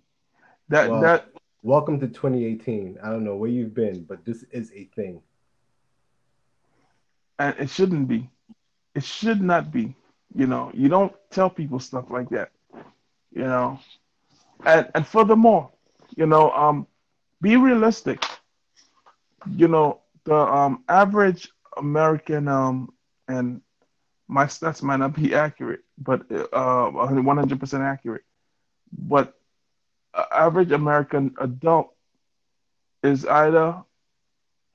That Well, that welcome to 2018. I don't know where you've been, but this is a thing. And it shouldn't be. It should not be. You know, you don't tell people stuff like that. You know, and and furthermore, you know, um, be realistic. You know, the um average American um and my stats might not be accurate, but uh 100% accurate. But average American adult is either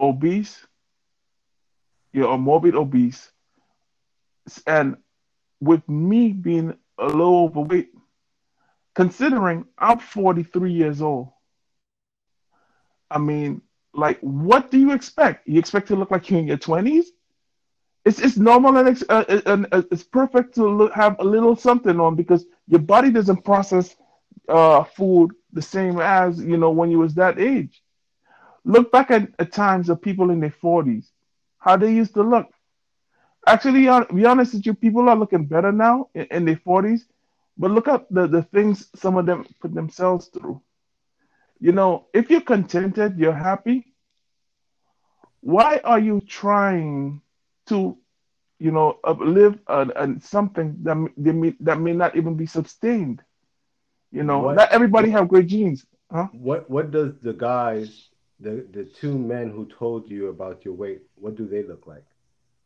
obese, you know, or morbid obese, and with me being a little overweight, considering I'm 43 years old, I mean, like, what do you expect? You expect to look like you're in your 20s? It's it's normal and it's, uh, and uh, it's perfect to look, have a little something on because your body doesn't process uh, food the same as you know when you was that age. Look back at, at times of people in their 40s, how they used to look. Actually, be honest with you, people are looking better now in, in their 40s, but look at the, the things some of them put themselves through. You know, if you're contented, you're happy, why are you trying to, you know, live uh, uh, something that, they may, that may not even be sustained? You know, What not everybody have great genes, huh? what what does the guys, the the two men who told you about your weight, what do they look like?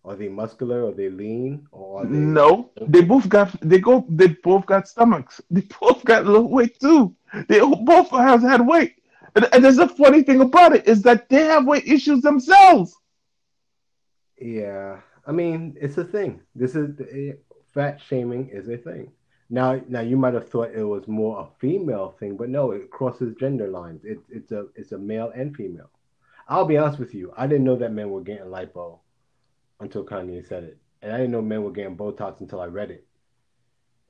Are they muscular? Are they lean? Or are they No, they both got they go they both got stomachs. They both got little weight too. They both have had weight. And, and there's a funny thing about it is that they have weight issues themselves. Yeah, I mean, it's a thing. This is eh, fat shaming is a thing. Now, now you might have thought it was more a female thing, but no, it crosses gender lines. It, it's a it's a male and female. I'll be honest with you. I didn't know that men were getting lipo until Kanye said it, and I didn't know men were getting Botox until I read it,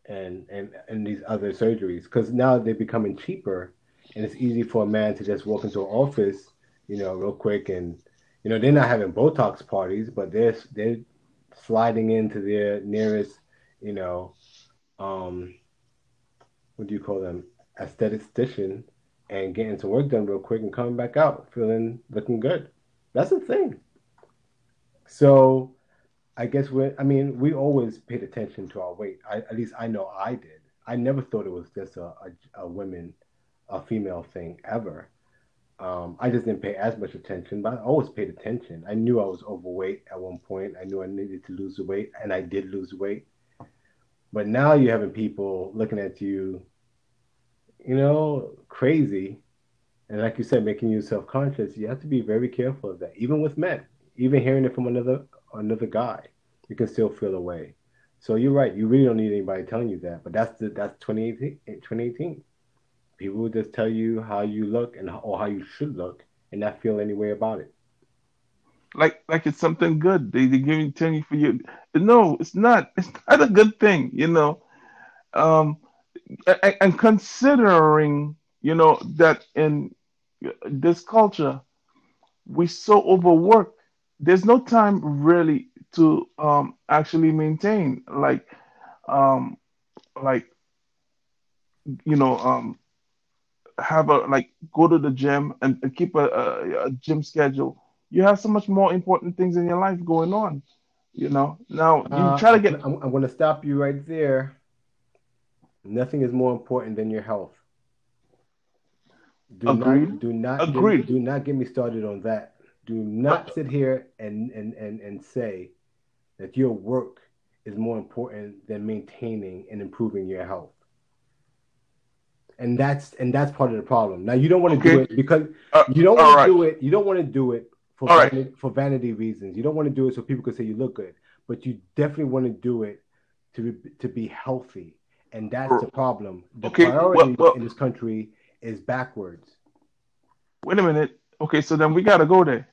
and and and these other surgeries because now they're becoming cheaper, and it's easy for a man to just walk into an office, you know, real quick, and you know they're not having Botox parties, but they're they're sliding into their nearest, you know, um, what do you call them, aesthetician, and getting some work done real quick and coming back out feeling looking good. That's the thing. So I guess we I mean, we always paid attention to our weight. I, at least I know I did. I never thought it was just a, a, a women, a female thing ever. Um, I just didn't pay as much attention, but I always paid attention. I knew I was overweight at one point. I knew I needed to lose weight, and I did lose weight. But now you're having people looking at you, you know, crazy. And like you said, making you self-conscious. You have to be very careful of that. Even with men, even hearing it from another another guy, you can still feel a way. So you're right. You really don't need anybody telling you that. But that's the that's 2018. 2018. People will just tell you how you look and or how you should look, and not feel any way about it. Like like it's something good. They they you telling you for you. No, it's not. It's not a good thing. You know. Um, and, and considering you know that in this culture we so overwork. There's no time really to um actually maintain like um like you know um have a like go to the gym and, and keep a, a, a gym schedule. You have so much more important things in your life going on. You know. Now you Uh, try to get I'm, I'm going to stop you right there. Nothing is more important than your health. Do agreed. not do not get me, Agreed. do not get me started on that. Do Uh, not sit here and, and, and, and say that your work is more important than maintaining and improving your health. And that's and that's part of the problem. Now you don't want to do it because Uh, you don't want to do it. You don't want to do it for right. vanity, for vanity reasons. You don't want to do it so people can say you look good, but you definitely want to do it to be, to be healthy. And that's the problem. The Okay. Priority well, in this country is backwards. wait a minute. Okay, so then we gotta go there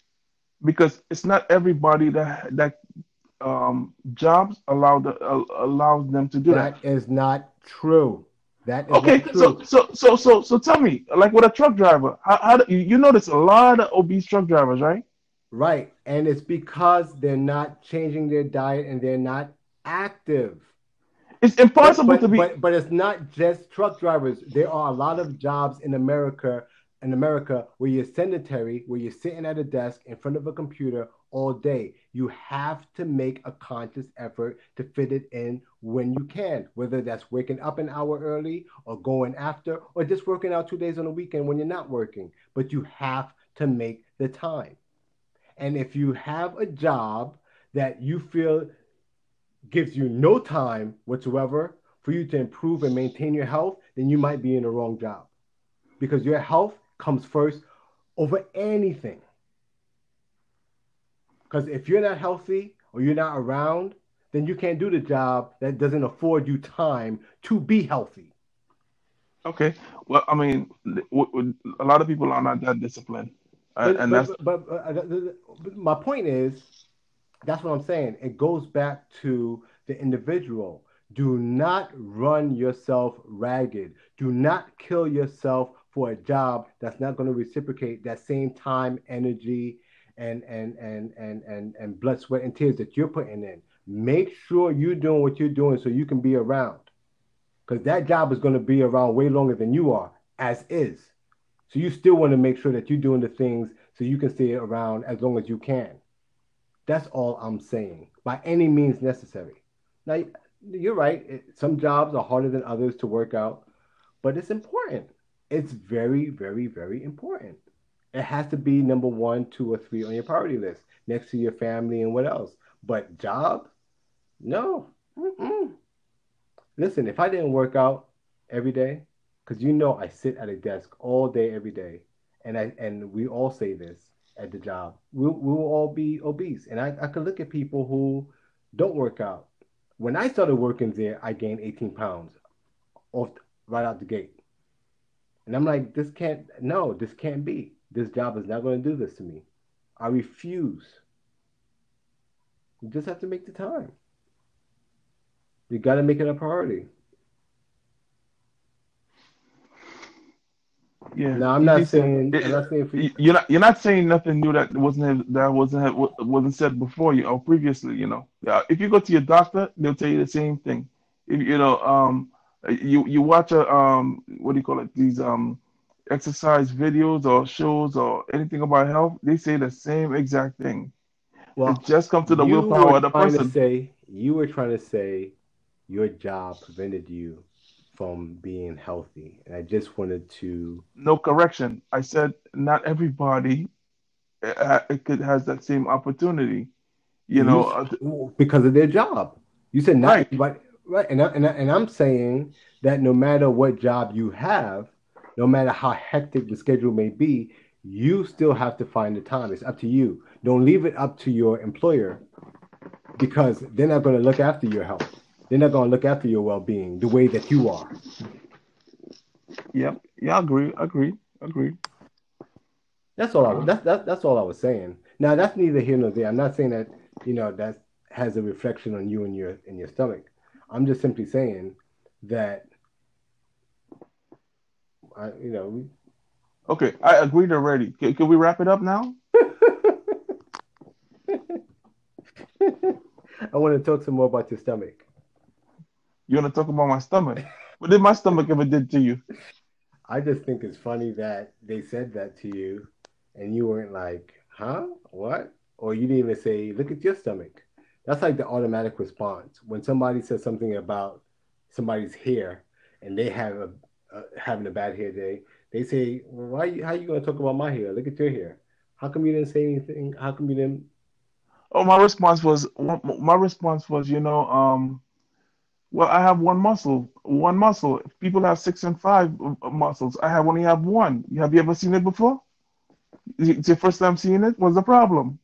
because it's not everybody that that um jobs allow the uh, allows them to do that. That is not true. That okay. So so so so so tell me, like with a truck driver, how, how do, you notice a lot of obese truck drivers, right? Right, and it's because they're not changing their diet and they're not active. It's impossible but, to be. But, but it's not just truck drivers. There are a lot of jobs in America, in America, where you're sedentary, where you're sitting at a desk in front of a computer all day. You have to make a conscious effort to fit it in when you can, whether that's waking up an hour early or going after, or just working out two days on a weekend when you're not working. But you have to make the time. And if you have a job that you feel gives you no time whatsoever for you to improve and maintain your health, then you might be in the wrong job because your health comes first over anything. Because if you're not healthy or you're not around, then you can't do the job that doesn't afford you time to be healthy. Okay. Well, I mean, a lot of people are not that disciplined. But, and that's but, but, but my point is that's what I'm saying. It goes back to the individual. Do not run yourself ragged. Do not kill yourself for a job that's not going to reciprocate that same time, energy, and and and and and and blood, sweat, and tears that you're putting in. Make sure you're doing what you're doing so you can be around. Because that job is going to be around way longer than you are, as is. So you still want to make sure that you're doing the things so you can stay around as long as you can. That's all I'm saying, by any means necessary. Now, you're right. some jobs are harder than others to work out, but it's important. It's very, very, very important. It has to be number one, two, or three on your priority list, next to your family and what else. But job, no. Mm-mm. Listen, if I didn't work out every day, because you know I sit at a desk all day, every day, and I and we all say this, at the job. We'll, we'll all be obese. And I, I could look at people who don't work out. When I started working there, I gained 18 pounds off right out the gate. And I'm like, this can't, no, this can't be. This job is not going to do this to me. I refuse. You just have to make the time. You got to make it a priority. Yeah. No, I'm not saying. I'm not saying for you. You're not. You're not saying nothing new that wasn't that wasn't wasn't said before you or previously. You know. Yeah. If you go to your doctor, they'll tell you the same thing. If you know, um, you you watch a um, what do you call it? These um, exercise videos or shows or anything about health, they say the same exact thing. Well, it just come to the willpower of the person. say you were trying to say your job prevented you from being healthy. And I just wanted to. No correction. I said not everybody uh, could has that same opportunity. You, know, uh, because of their job. You said not right. everybody. Right. And, I, and, I, and I'm saying that no matter what job you have, no matter how hectic the schedule may be, you still have to find the time. It's up to you. Don't leave it up to your employer because they're not going to look after your health. They're not going to look after your well-being the way that you are. Yep. Yeah, I agree. Agree. Agree. That's all. I, that's that, that's all I was saying. Now that's neither here nor there. I'm not saying that you know that has a reflection on you and your in your stomach. I'm just simply saying that I, you know. We... Okay, I agreed already. Can, can we wrap it up now? I want to talk some more about your stomach. You want to talk about my stomach? what did my stomach ever did to you? I just think it's funny that they said that to you, and you weren't like, "Huh? What?" Or you didn't even say, "Look at your stomach." That's like the automatic response when somebody says something about somebody's hair and they have a uh, having a bad hair day. They say, well, "Why? How are you going to talk about my hair? Look at your hair. How come you didn't say anything? How come you didn't?" Oh, my response was my response was, you know, um, well, I have one muscle, one muscle. People have six and five uh, uh, muscles. I have only have one. Have you ever seen it before? It's your first time seeing it. What's the problem?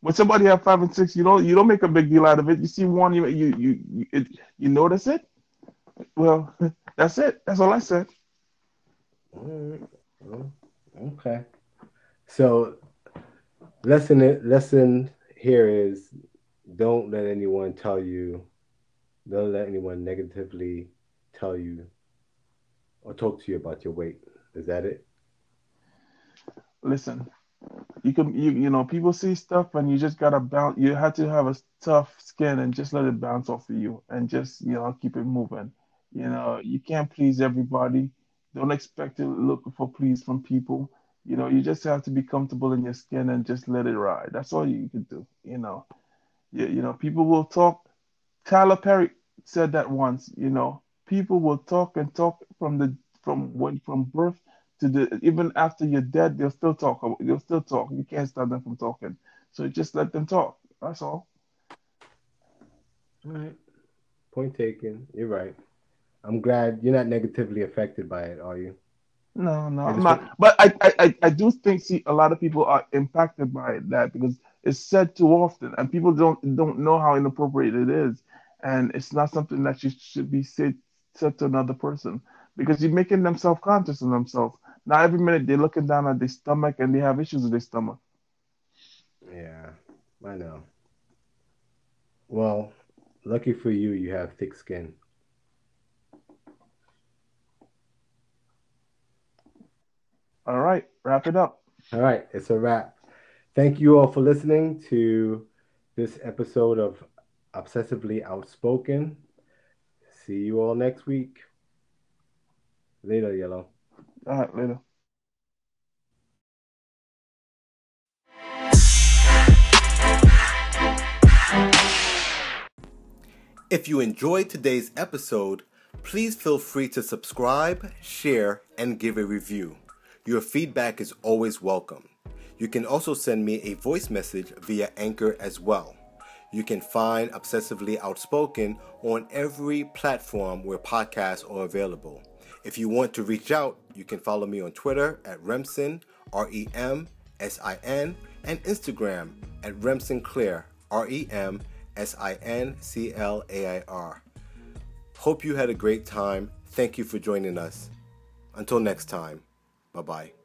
When somebody have five and six, you don't you don't make a big deal out of it. You see one, you you you you, it, you notice it. Well, that's it. That's all I said. Mm-hmm. Okay. So, lesson lesson here is don't let anyone tell you don't let anyone negatively tell you or talk to you about your weight. Is that it? Listen, you can you you know people see stuff and you just gotta bounce. You have to have a tough skin and just let it bounce off of you and just you know keep it moving. You know you can't please everybody. Don't expect to look for please from people. You know you just have to be comfortable in your skin and just let it ride. That's all you can do. You know, you, you know people will talk. Tyler Perry said that once. You know people will talk and talk from the from when from birth to the even after you're dead, they'll still talk. They'll still talk. You can't stop them from talking. So just let them talk. That's all. All right. Point taken. You're right. I'm glad you're not negatively affected by it, are you? No, no, I'm not. But I, I, I do think see a lot of people are impacted by that because it's said too often, and people don't don't know how inappropriate it is, and it's not something that you should be said said to another person because you're making them self conscious of themselves. Now every minute they're looking down at their stomach and they have issues with their stomach. Yeah, I know. Well, lucky for you, you have thick skin. All right, wrap it up. All right, it's a wrap. Thank you all for listening to this episode of Obsessively Outspoken. See you all next week. Later, Yellow. All right, later. If you enjoyed today's episode, please feel free to subscribe, share, and give a review. Your feedback is always welcome. You can also send me a voice message via Anchor as well. You can find Obsessively Outspoken on every platform where podcasts are available. If you want to reach out, you can follow me on Twitter at Remsin, R E M S I N, and Instagram at Remsinclair, R E M S I N C L A I R. Hope you had a great time. Thank you for joining us. Until next time, bye bye.